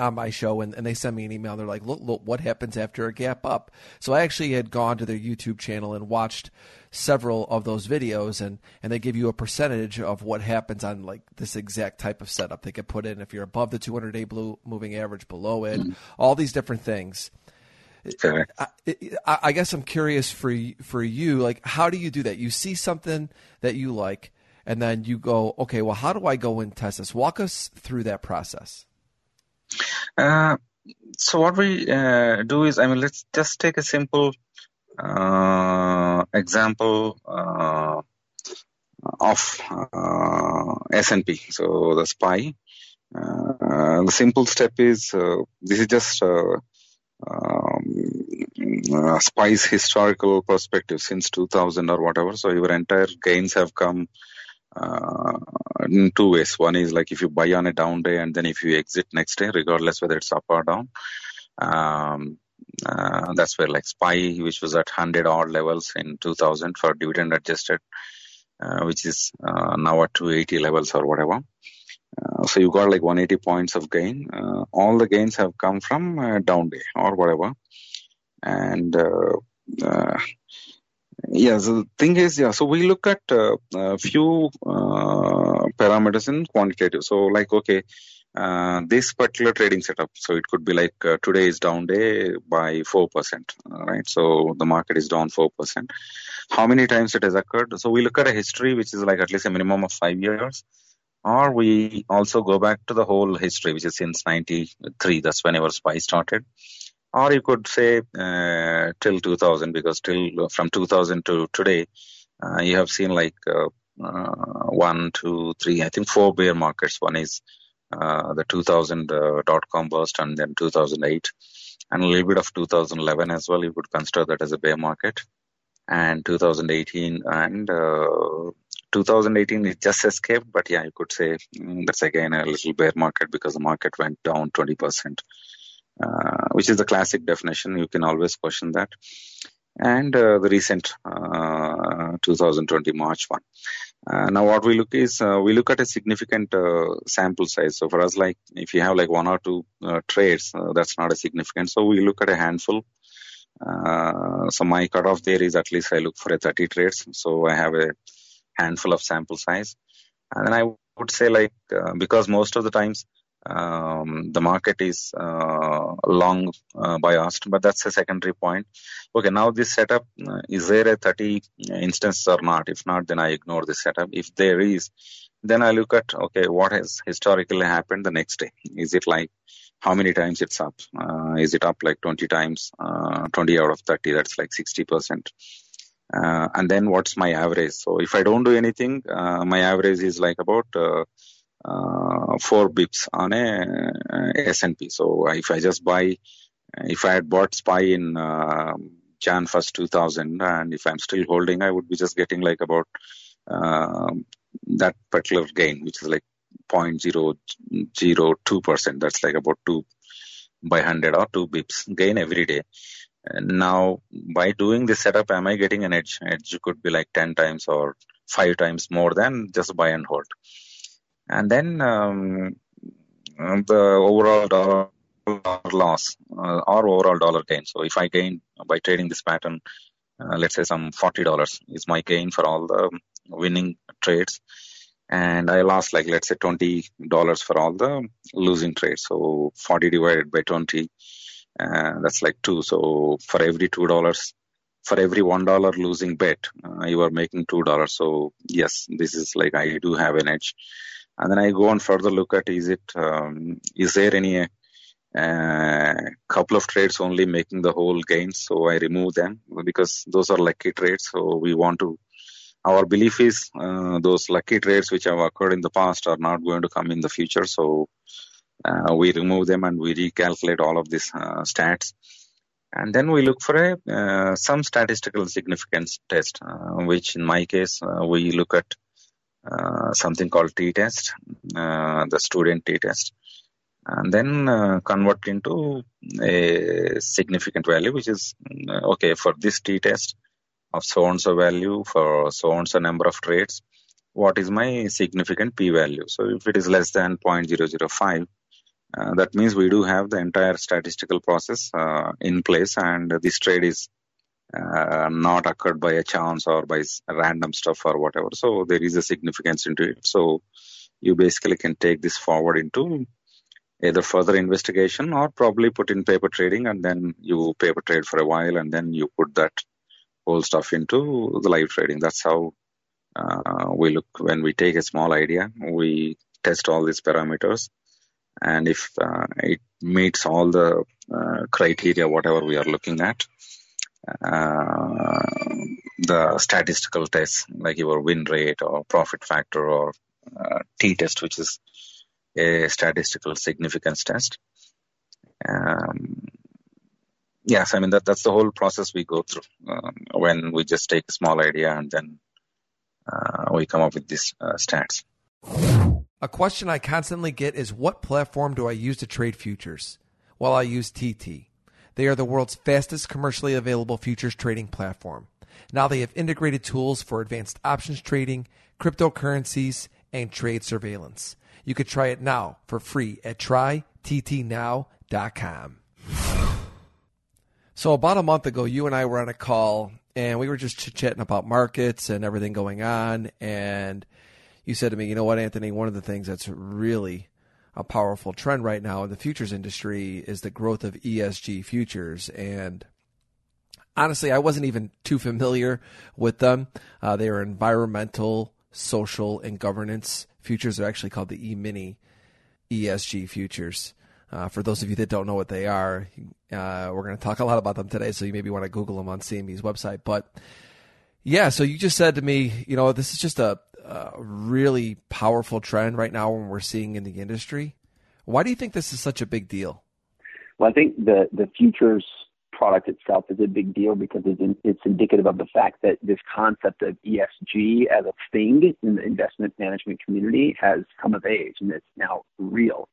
on my show and, and they send me an email. They're like, look, look, what happens after a gap up? So I actually had gone to their YouTube channel and watched several of those videos and, and they give you a percentage of what happens on like this exact type of setup. They could put in if you're above the 200 day blue moving average, below it, mm-hmm. all these different things. I, I, I guess I'm curious for for you, like how do you do that? You see something that you like, and then you go, okay, well, how do I go and test this? Walk us through that process. Uh, so what we uh, do is, I mean, let's just take a simple uh, example uh, of uh, S&P. So the SPY. The simple step is this is just um, SPY's historical perspective since 2000 or whatever. So your entire gains have come uh, in two ways. One is like if you buy on a down day and then if you exit next day, regardless whether it's up or down. Um, uh, that's where like SPY, which was at 100 odd levels in 2000 for dividend adjusted, uh, which is uh, now at 280 levels or whatever. Uh, so you got like 180 points of gain. Uh, all the gains have come from down day or whatever. And yeah, so the thing is, yeah, so we look at a few parameters in quantitative. So like, okay, uh, this particular trading setup. So it could be like uh, today is down day by 4%, right? So the market is down 4%. How many times it has occurred? So we look at a history, which is like at least a minimum of five years. Or we also go back to the whole history, which is since 93. That's whenever SPY started. Or you could say uh, till 2000, because till from 2000 to today, uh, you have seen like uh, uh, one, two, three, I think four bear markets. One is uh, the 2000 uh, dot com burst and then 2008 and a little bit of 2011 as well. You could consider that as a bear market. And 2018 and uh, 2018 it just escaped, but yeah, you could say mm, that's again a little bear market because the market went down 20%, uh, which is the classic definition. You can always question that. And uh, the recent uh, 2020 March one. Uh, now, what we look is we look at a significant sample size. So for us, like if you have like one or two trades, that's not a significant. So we look at a handful. So my cutoff there is at least I look for a 30 trades. So I have a handful of sample size, and then I would say like because most of the times um, the market is uh, long uh, biased, but that's a secondary point. Okay, now this setup, uh, is there a 30 instances or not? If not, then I ignore this setup. If there is, then I look at, okay, what has historically happened the next day? Is it like how many times it's up? Uh, is it up like 20 times, uh, 20 out of 30? That's like 60%. Uh, and then what's my average? So if I don't do anything, my average is like about four bips on a, a S&P. So if I just buy, if I had bought SPY in uh, Jan 1st 2000, and if I'm still holding, I would be just getting like about uh, that particular gain, which is like 0.002%. That's like about 2 by 100 or 2 bips gain every day. Now, by doing this setup, am I getting an edge? Edge could be like 10 times or 5 times more than just buy and hold and then um, the overall dollar loss uh, or overall dollar gain. So if I gain by trading this pattern, uh, let's say some forty dollars is my gain for all the winning trades, and I lost like let's say twenty dollars for all the losing trades. So forty divided by twenty, uh, that's like two. So for every two dollars, for every one dollar losing bet, uh, you are making two dollars. So yes, this is like I do have an edge and then I go and further look at is it um, is there any uh, couple of trades only making the whole gain, so I remove them because those are lucky trades. So we want to. Our belief is uh, those lucky trades which have occurred in the past are not going to come in the future. So uh, we remove them and we recalculate all of these uh, stats and then we look for a uh, some statistical significance test uh, which in my case we look at something called t-test, uh, the student t-test, and then uh, convert into a significant value, which is okay for this t-test of so and so value for so and so number of trades. What is my significant p-value? So if it is less than 0.005, uh, that means we do have the entire statistical process uh, in place and this trade is uh, not occurred by a chance or by random stuff or whatever. So there is a significance into it. So you basically can take this forward into either further investigation or probably put in paper trading and then you paper trade for a while and then you put that whole stuff into the live trading. That's how Uh, we look when we take a small idea, we test all these parameters, and if uh, it meets all the uh, criteria, whatever we are looking at, the statistical tests like your win rate or profit factor or uh, T test, which is a statistical significance test. Um, yes, I mean that that's the whole process we go through um, when we just take a small idea and then uh, we come up with these uh, stats. A question I constantly get is what platform do I use to trade futures? Well, I use TT. They are the world's fastest commercially available futures trading platform. Now they have integrated tools for advanced options trading, cryptocurrencies, and trade surveillance. You could try it now for free at tryttnow.com. So about a month ago, you and I were on a call and we were just chit chatting about markets and everything going on. And you said to me, you know what, Anthony, one of the things that's really a powerful trend right now in the futures industry is the growth of ESG futures. And honestly, I wasn't even too familiar with them. Uh, they are environmental, social, and governance futures. They're actually called the E-mini ESG futures. Uh, for those of you that don't know what they are, uh, we're going to talk a lot about them today, so you maybe want to Google them on CME's website. But yeah, so you just said to me, you know, this is just a, really powerful trend right now when we're seeing in the industry. Why do you think this is such a big deal? Well, I think the the futures product itself is a big deal because it's, in, it's indicative of the fact that this concept of ESG as a thing in the investment management community has come of age and it's now real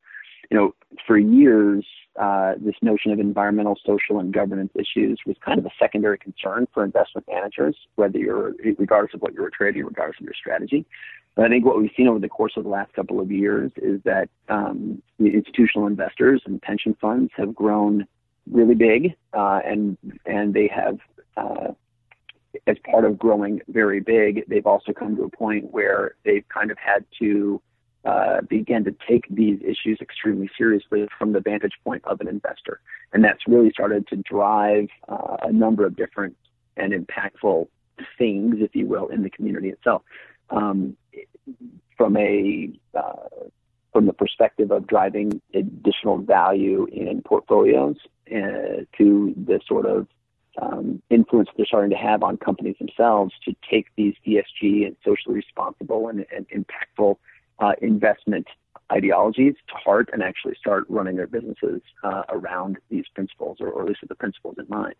you know, for years, uh, this notion of environmental, social, and governance issues was kind of a secondary concern for investment managers, whether you're, regardless of what you were trading, regardless of your strategy. But I think what we've seen over the course of the last couple of years is that um, institutional investors and pension funds have grown really big, uh, and and they have. Uh, as part of growing very big, they've also come to a point where they've kind of had to uh, began to take these issues extremely seriously from the vantage point of an investor. And that's really started to drive uh, a number of different and impactful things, if you will, in the community itself. Um, from a uh, from the perspective of driving additional value in portfolios uh, to the sort of um, influence they're starting to have on companies themselves to take these ESG and socially responsible and, and impactful uh, investment ideologies to heart and actually start running their businesses uh, around these principles, or, or, at least with the principles in mind.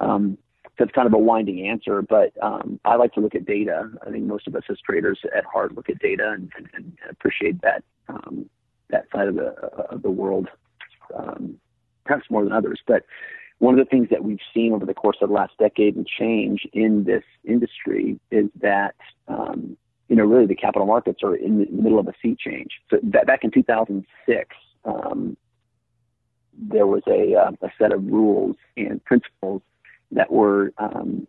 Um, it's kind of a winding answer, but um, I like to look at data. I think most of us as traders at heart look at data and, and, and appreciate that um, that side of the of the world um, perhaps more than others. But one of the things that we've seen over the course of the last decade and change in this industry is that um, you know, really the capital markets are in the middle of a sea change. So that, back in 2006, um, there was a, uh, a set of rules and principles that were um,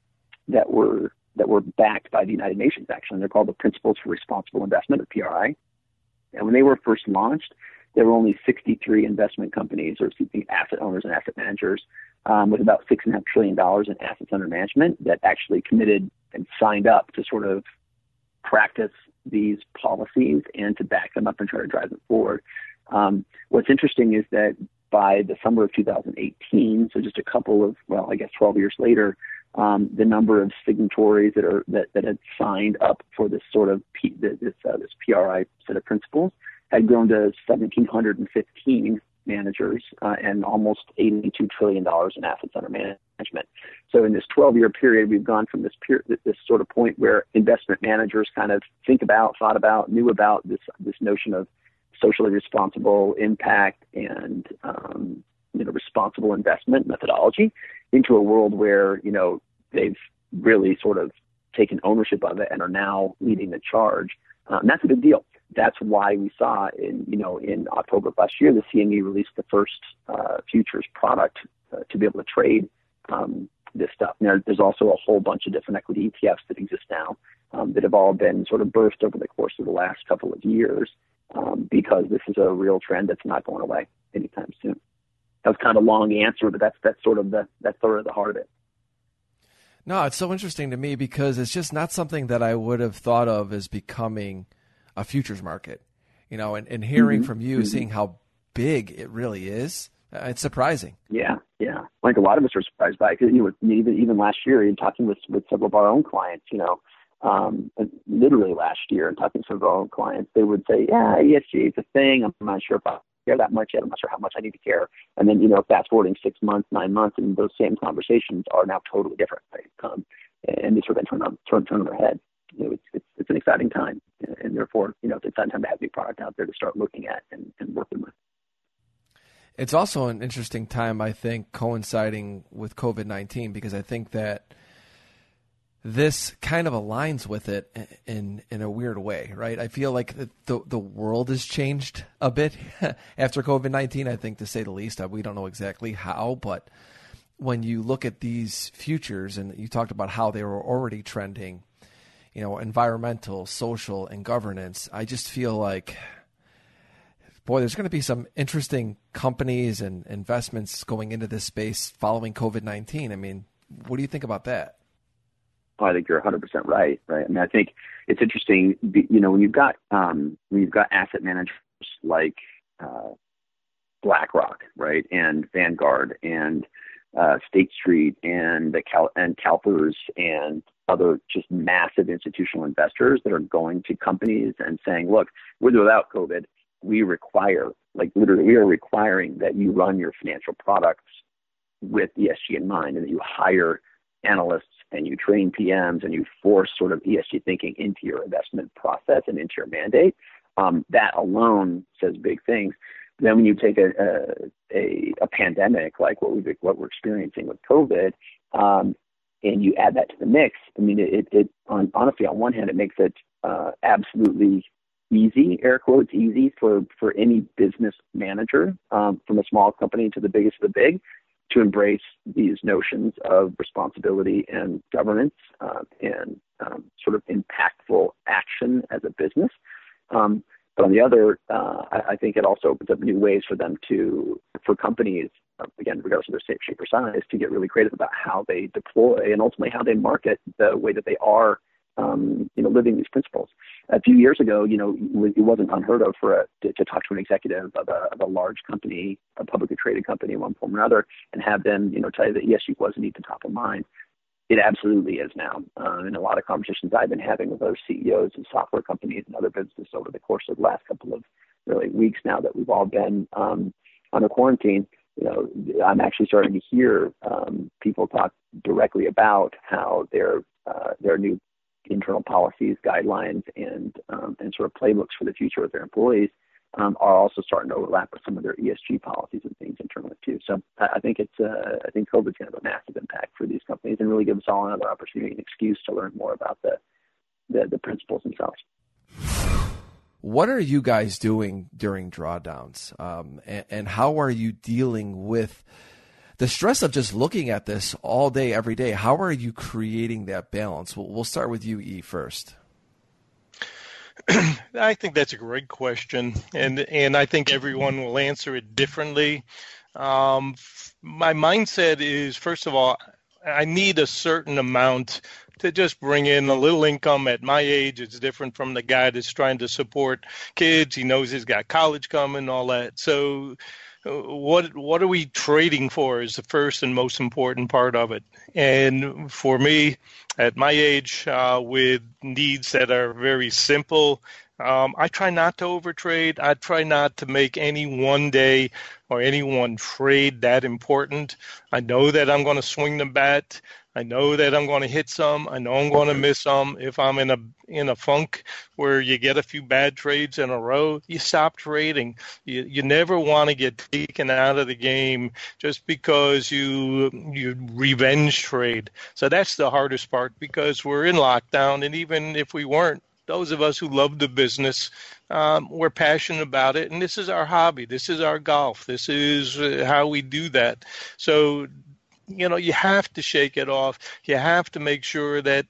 that were that were backed by the United Nations. Actually, they're called the Principles for Responsible Investment, or PRI. And when they were first launched, there were only 63 investment companies, or asset owners and asset managers, um, with about six and a half trillion dollars in assets under management that actually committed and signed up to sort of practice these policies and to back them up and try to drive them forward. Um, what's interesting is that by the summer of 2018, so just a couple of, well, I guess 12 years later, um, the number of signatories that are that, that had signed up for this sort of P, this uh, this PRI set of principles had grown to 1,715 managers uh, and almost 82 trillion dollars in assets under management. So in this 12-year period, we've gone from this period, this sort of point where investment managers kind of think about, thought about, knew about this this notion of socially responsible impact and um, you know responsible investment methodology into a world where you know they've really sort of taken ownership of it and are now leading the charge. Um, that's a big deal. That's why we saw in you know in October last year the CME released the first uh, futures product uh, to be able to trade um, this stuff. Now, there's also a whole bunch of different equity ETFs that exist now um, that have all been sort of burst over the course of the last couple of years um, because this is a real trend that's not going away anytime soon. That was kind of a long answer, but that's that's sort of the that's sort of the heart of it. No, it's so interesting to me because it's just not something that I would have thought of as becoming a futures market. You know, and, and hearing mm-hmm. from you, mm-hmm. seeing how big it really is, uh, it's surprising. Yeah, yeah. Like a lot of us are surprised by it because you know, even even last year, in talking with with several of our own clients, you know, um, literally last year, and talking to some of our own clients, they would say, "Yeah, ESG is a thing. I'm not sure if I care that much yet. I'm not sure how much I need to care." And then, you know, fast forwarding six months, nine months, and those same conversations are now totally different, right? Um, and they sort of turn on turn turn on their head. You know, it's, it's it's an exciting time, and therefore, you know, it's an exciting time to have new product out there to start looking at and, and working with. It's also an interesting time, I think, coinciding with COVID 19, because I think that this kind of aligns with it in in a weird way, right? I feel like the the world has changed a bit after COVID nineteen. I think to say the least. We don't know exactly how, but when you look at these futures, and you talked about how they were already trending, you know, environmental, social, and governance. I just feel like, boy, there's going to be some interesting companies and investments going into this space following COVID nineteen. I mean, what do you think about that? I think you're 100% right. Right. I mean, I think it's interesting. You know, when you've got um, when you've got asset managers like uh, BlackRock, right, and Vanguard, and uh, State Street, and the Cal- and CalPERS, and other just massive institutional investors that are going to companies and saying, "Look, with or without COVID, we require, like literally, we are requiring that you run your financial products with ESG in mind, and that you hire analysts and you train PMs and you force sort of ESG thinking into your investment process and into your mandate, um, that alone says big things. Then when you take a, a, a pandemic like what we what we're experiencing with COVID, um, and you add that to the mix, I mean, it, it on, honestly, on one hand, it makes it uh, absolutely easy, air quotes, easy for, for any business manager, um, from a small company to the biggest of the big, to embrace these notions of responsibility and governance uh, and um, sort of impactful action as a business. Um, but on the other, uh, I, I, think it also opens up new ways for them to, for companies, again, regardless of their shape or size, to get really creative about how they deploy and ultimately how they market the way that they are um, you know, living these principles. A few years ago, you know, it wasn't unheard of for a, to, to talk to an executive of a, of a large company, a publicly traded company one form or another, and have them, you know, tell you that ESG wasn't even top of mind. It absolutely is now. Uh, in a lot of conversations I've been having with other CEOs of software companies and other businesses over the course of the last couple of really weeks now that we've all been um, under quarantine, you know, I'm actually starting to hear um, people talk directly about how their uh, their new internal policies, guidelines, and um, and sort of playbooks for the future of their employees um, are also starting to overlap with some of their ESG policies and things internally too. So I, think it's uh, I think COVID's going to have a massive impact for these companies and really give us all another opportunity and excuse to learn more about the the, the principles themselves. What are you guys doing during drawdowns, um, and, and how are you dealing with? the stress of just looking at this all day, every day, how are you creating that balance? We'll, we'll start with you, E, first. I think that's a great question, and and I think everyone will answer it differently. Um, my mindset is first of all, I need a certain amount to just bring in a little income at my age. It's different from the guy that's trying to support kids. He knows he's got college coming, all that. So what what are we trading for is the first and most important part of it. And for me, at my age, uh, with needs that are very simple, um, I try not to overtrade. I try not to make any one day or any one trade that important. I know that I'm going to swing the bat. I know that I'm going to hit some. I know I'm going to miss some. If I'm in a in a funk where you get a few bad trades in a row, you stop trading. You you never want to get taken out of the game just because you you revenge trade. So that's the hardest part because we're in lockdown, and even if we weren't, those of us who love the business, um, we're passionate about it, and this is our hobby. This is our golf. This is uh, how we do that. So you know, you have to shake it off. You have to make sure that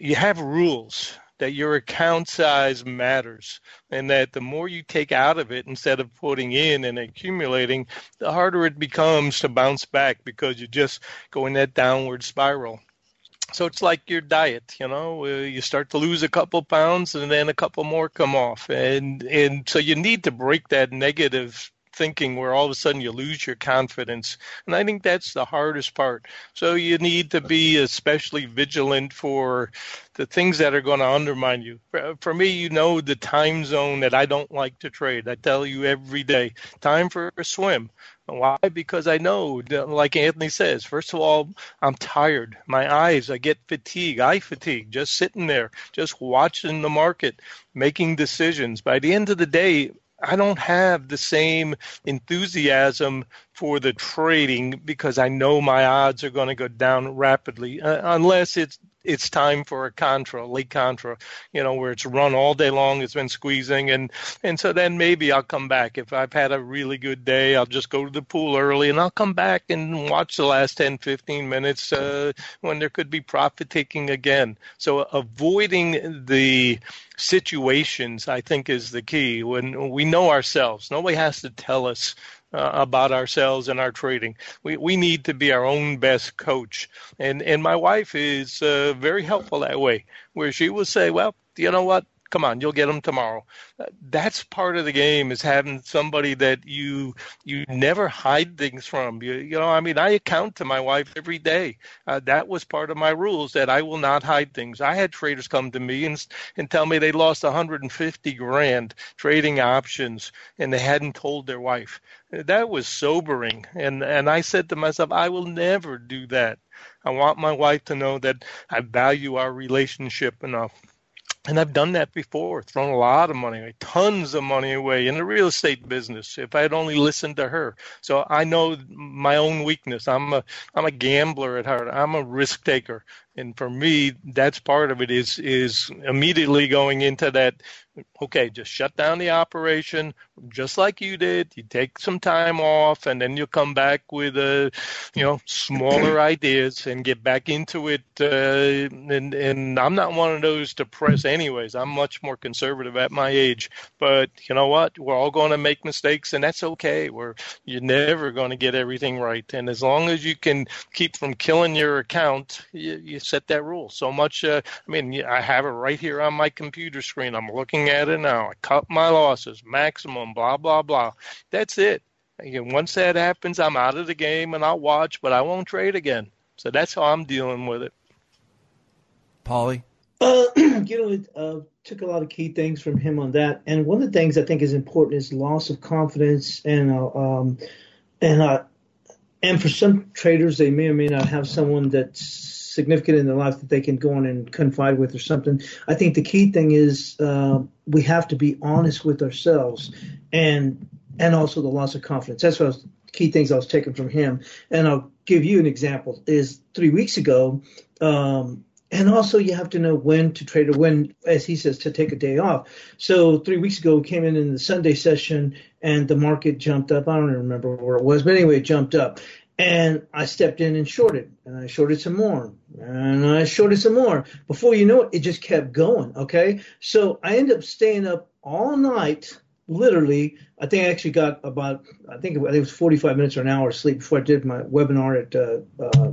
you have rules that your account size matters and that the more you take out of it instead of putting in and accumulating, the harder it becomes to bounce back because you just go in that downward spiral. So it's like your diet, you know, you start to lose a couple pounds and then a couple more come off. And and so you need to break that negative thinking where all of a sudden you lose your confidence. And I think that's the hardest part. So you need to be especially vigilant for the things that are going to undermine you. For me, you know the time zone that I don't like to trade. I tell you every day, time for a swim. Why? Because I know, like Anthony says, first of all, I'm tired. My eyes, I get fatigue, eye fatigue, just sitting there, just watching the market, making decisions. By the end of the day, I don't have the same enthusiasm for the trading because I know my odds are going to go down rapidly uh, unless it's it's time for a contra, late contra, you know, where it's run all day long, it's been squeezing, and and so then maybe I'll come back if I've had a really good day. I'll just go to the pool early, and I'll come back and watch the last 10, 15 minutes uh, when there could be profit taking again. So avoiding the situations, I think, is the key. When we know ourselves, nobody has to tell us uh, about ourselves and our trading. We we need to be our own best coach, and and my wife is uh, very helpful that way, where she will say, well, you know what, come on, you'll get them tomorrow. Uh, that's part of the game is having somebody that you you never hide things from. You you know, I mean, I account to my wife every day. Uh, that was part of my rules that I will not hide things. I had traders come to me and and tell me they lost 150 grand trading options and they hadn't told their wife. That was sobering, and and I said to myself, I will never do that. I want my wife to know that I value our relationship enough and I've done that before, thrown a lot of money away, tons of money away in the real estate business. If I had only listened to her, so I know my own weakness. I'm a I'm a gambler at heart. I'm a risk taker, and for me, that's part of it. Is is immediately going into that okay, just shut down the operation just like you did. You take some time off and then you come back with a, you know, smaller ideas and get back into it. Uh, and, and I'm not one of those to press anyways. I'm much more conservative at my age, but you know what? We're all going to make mistakes and that's okay. We're, you're never going to get everything right. And as long as you can keep from killing your account, you, you set that rule so much. Uh, I mean, I have it right here on my computer screen. I'm looking looking at it now. I cut my losses, maximum, blah, blah, blah. That's it. Again, once that happens, I'm out of the game and I'll watch, but I won't trade again. So that's how I'm dealing with it. Paulie? Uh, you know, it uh, took a lot of key things from him on that. And one of the things I think is important is loss of confidence. And, uh, um, and, uh, and for some traders, they may or may not have someone that's significant in their life that they can go on and confide with or something. I think the key thing is uh, we have to be honest with ourselves and and also the loss of confidence. That's what was, key things I was taking from him. And I'll give you an example. Is three weeks ago. Um, and also, you have to know when to trade or when, as he says, to take a day off. So three weeks ago, we came in in the Sunday session, and the market jumped up. I don't remember where it was, but anyway, it jumped up. And I stepped in and shorted, and I shorted some more, and I shorted some more. Before you know it, it just kept going. Okay, so I ended up staying up all night. Literally, I think I actually got about I think it was 45 minutes or an hour of sleep before I did my webinar at uh, uh,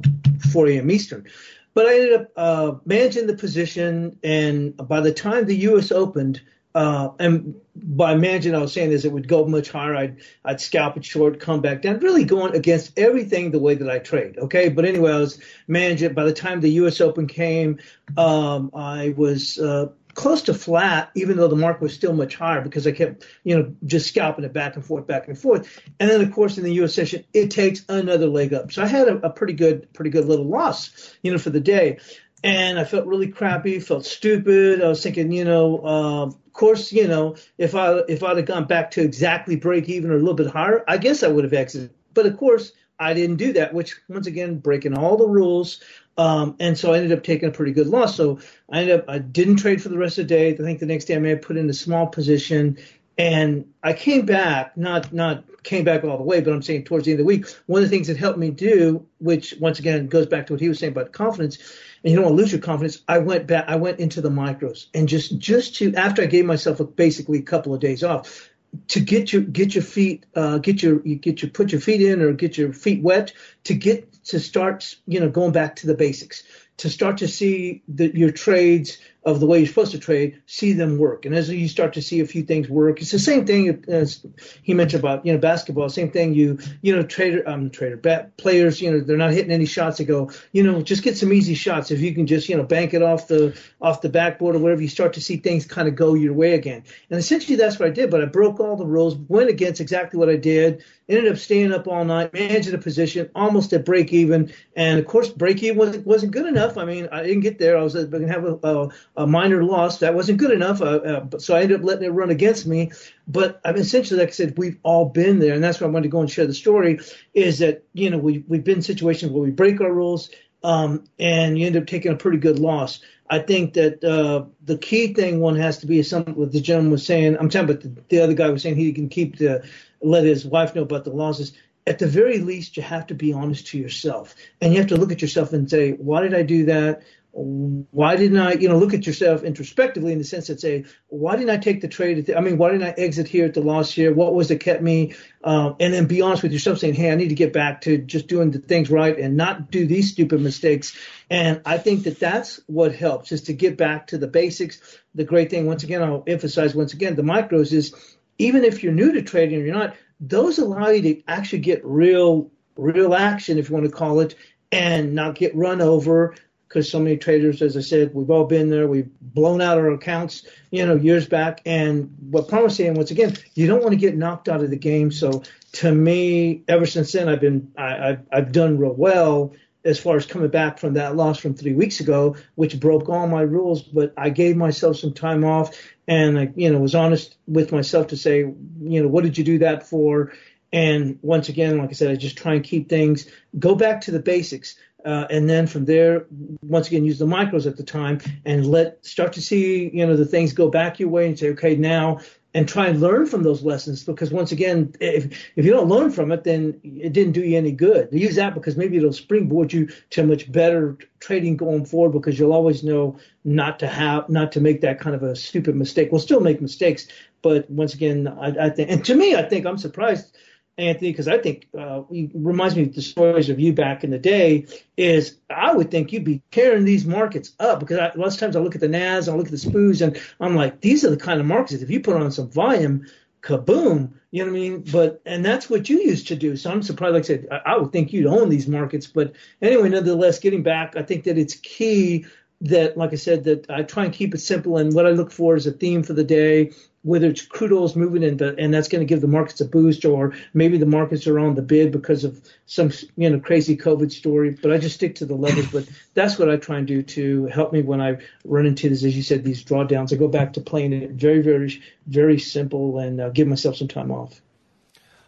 4 a.m. Eastern. But I ended up uh, managing the position, and by the time the U.S. opened, uh, and by managing, I was saying is it would go much higher. I'd I'd scalp it short, come back down, really going against everything the way that I trade. Okay, but anyway, I was managing. By the time the U.S. Open came, um, I was uh, close to flat, even though the market was still much higher because I kept, you know, just scalping it back and forth, back and forth. And then, of course, in the U.S. session, it takes another leg up. So I had a, a pretty good, pretty good little loss, you know, for the day and I felt really crappy, felt stupid. I was thinking, you know, uh, of course, you know, if I if I'd have gone back to exactly break even or a little bit higher, I guess I would have exited. But of course, I didn't do that, which once again breaking all the rules. Um, and so I ended up taking a pretty good loss. So I ended up I didn't trade for the rest of the day. I think the next day I may have put in a small position, And I came back, not not came back all the way, but I'm saying towards the end of the week, one of the things that helped me do, which once again goes back to what he was saying about confidence, and you don't want to lose your confidence. I went back, I went into the micros, and just just to after I gave myself a, basically a couple of days off, to get your get your feet uh, get your you get your put your feet in or get your feet wet to get to start you know going back to the basics to start to see the, your trades of the way you're supposed to trade, see them work. And as you start to see a few things work, it's the same thing as he mentioned about you know basketball. Same thing. You you know trader um trader bat, players you know they're not hitting any shots. They go you know just get some easy shots. If you can just you know bank it off the off the backboard or whatever, you start to see things kind of go your way again. And essentially that's what I did. But I broke all the rules, went against exactly what I did, ended up staying up all night, managing a position, almost at break even. And of course, break even wasn't wasn't good enough. I mean, I didn't get there. I was going to have a, a, a, minor loss. That wasn't good enough. Uh, uh, so I ended up letting it run against me. But I mean, essentially, like I said, we've all been there, and that's why I wanted to go and share the story. Is that you know we we've been in situations where we break our rules. Um, and you end up taking a pretty good loss. I think that uh, the key thing one has to be is something what the gentleman was saying. I'm talking about the, the other guy was saying he can keep the let his wife know about the losses. At the very least, you have to be honest to yourself, and you have to look at yourself and say, "Why did I do that? Why didn't I, you know, look at yourself introspectively in the sense that say, why didn't I take the trade? The, I mean, why didn't I exit here at the loss here? What was that kept me? Um, and then be honest with yourself, saying, hey, I need to get back to just doing the things right and not do these stupid mistakes. And I think that that's what helps is to get back to the basics. The great thing, once again, I'll emphasize once again, the micros is even if you're new to trading or you're not, those allow you to actually get real, real action, if you want to call it, and not get run over because so many traders, as I said, we've all been there. We've blown out our accounts, you know, years back. And what Parmelee's saying, once again, you don't want to get knocked out of the game. So to me, ever since then, I've been, I, I've, I've done real well as far as coming back from that loss from three weeks ago, which broke all my rules. But I gave myself some time off, and I, you know, was honest with myself to say, you know, what did you do that for? And once again, like I said, I just try and keep things, go back to the basics. Uh, and then from there, once again, use the micros at the time and let start to see, you know, the things go back your way and say, okay, now and try and learn from those lessons because once again, if if you don't learn from it, then it didn't do you any good. Use that because maybe it'll springboard you to much better trading going forward because you'll always know not to have not to make that kind of a stupid mistake. We'll still make mistakes, but once again, I, I think and to me, I think I'm surprised Anthony, because I think uh, it reminds me of the stories of you back in the day. Is I would think you'd be tearing these markets up because I, lots of times I look at the Nas, I look at the SPOOs, and I'm like, these are the kind of markets that if you put on some volume, kaboom, you know what I mean? But and that's what you used to do. So I'm surprised. Like I said, I, I would think you'd own these markets. But anyway, nonetheless, getting back, I think that it's key that, like I said, that I try and keep it simple. And what I look for is a theme for the day whether it's crude oil is moving into, and that's going to give the markets a boost, or maybe the markets are on the bid because of some you know crazy COVID story. But I just stick to the levels. but that's what I try and do to help me when I run into this, as you said, these drawdowns. I go back to playing it very, very, very simple and uh, give myself some time off.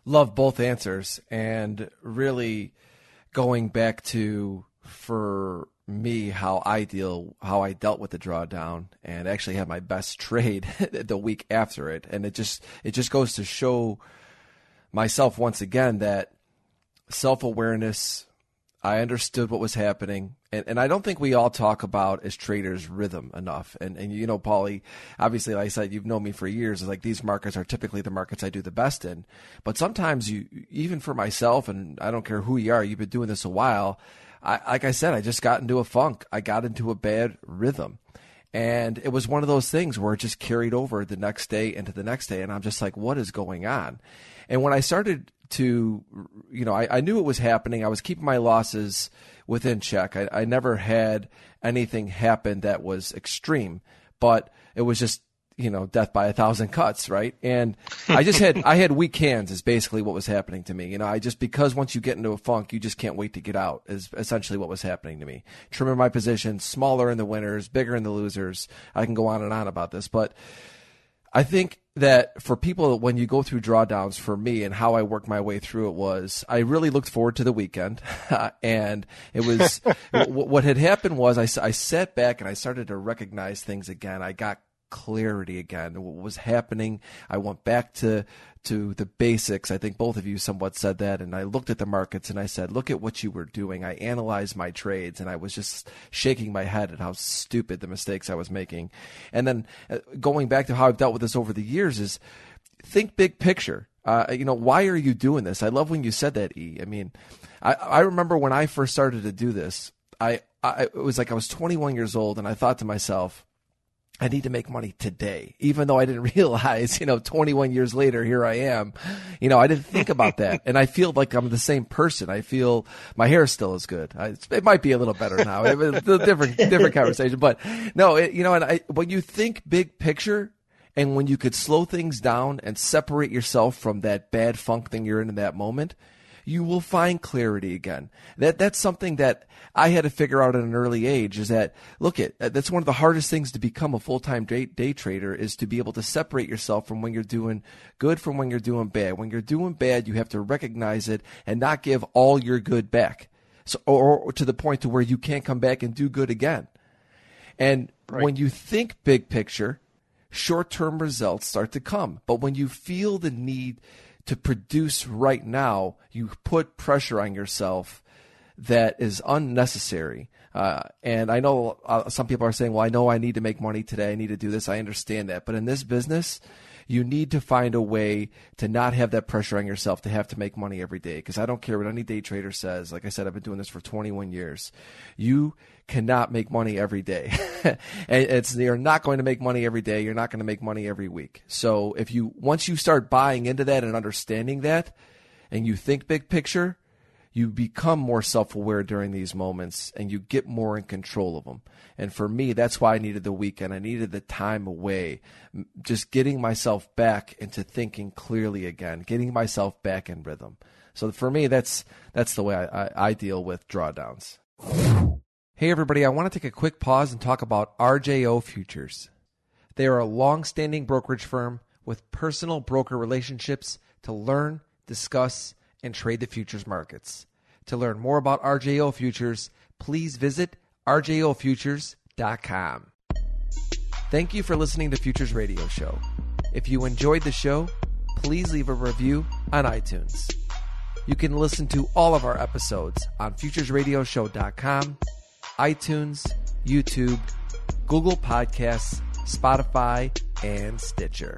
Love both answers, and really going back to for me how I deal how I dealt with the drawdown and actually had my best trade the week after it. And it just it just goes to show myself once again that self-awareness I understood what was happening. And, and I don't think we all talk about as traders rhythm enough. And and you know Paulie obviously like I said you've known me for years. It's like these markets are typically the markets I do the best in. But sometimes you even for myself and I don't care who you are you've been doing this a while I, like I said, I just got into a funk. I got into a bad rhythm. And it was one of those things where it just carried over the next day into the next day. And I'm just like, what is going on? And when I started to, you know, I, I knew it was happening. I was keeping my losses within check. I, I never had anything happen that was extreme, but it was just you know death by a thousand cuts right? And i just had i had weak hands is basically what was happening to me. You know i just because once you get into a funk you just can't wait to get out is essentially what was happening to me. Trimming my position smaller in the winners bigger in the losers. I can go on and on about this but i think that for people when you go through drawdowns for me and how i worked my way through it was i really looked forward to the weekend. And it was what had happened was I, I sat back and i started to recognize things again. I got clarity again. What was happening? I went back to to the basics. I think both of you somewhat said that. And I looked at the markets and I said, look at what you were doing. I analyzed my trades and I was just shaking my head at how stupid the mistakes I was making. And then uh, going back to how I've dealt with this over the years is think big picture. Uh, you know, why are you doing this? I love when you said that, E. I mean, I, I remember when I first started to do this, I, I, it was like I was 21 years old and I thought to myself, I need to make money today, even though I didn't realize, you know, 21 years later, here I am. You know, I didn't think about that. and I feel like I'm the same person. I feel my hair still is good. I, it might be a little better now. It's a different, different conversation, but no, it, you know, and I, when you think big picture and when you could slow things down and separate yourself from that bad funk thing you're in in that moment, you will find clarity again. That that's something that I had to figure out at an early age. Is that look at uh, that's one of the hardest things to become a full time day, day trader is to be able to separate yourself from when you're doing good from when you're doing bad. When you're doing bad, you have to recognize it and not give all your good back. So or, or to the point to where you can't come back and do good again. And right. when you think big picture, short term results start to come. But when you feel the need to produce right now, you put pressure on yourself that is unnecessary. Uh, and I know uh, some people are saying, well, I know I need to make money today. I need to do this. I understand that. But in this business, you need to find a way to not have that pressure on yourself to have to make money every day. Because I don't care what any day trader says. Like I said, I've been doing this for 21 years. You cannot make money every day. it's you're not going to make money every day. You're not going to make money every week. So if you once you start buying into that and understanding that, and you think big picture, you become more self-aware during these moments and you get more in control of them. And for me, that's why I needed the weekend. I needed the time away, just getting myself back into thinking clearly again, getting myself back in rhythm. So for me, that's that's the way I, I, I deal with drawdowns. Hey, everybody, I want to take a quick pause and talk about RJO Futures. They are a long standing brokerage firm with personal broker relationships to learn, discuss, and trade the futures markets. To learn more about RJO Futures, please visit rjofutures.com. Thank you for listening to Futures Radio Show. If you enjoyed the show, please leave a review on iTunes. You can listen to all of our episodes on futuresradioshow.com iTunes, YouTube, Google Podcasts, Spotify, and Stitcher.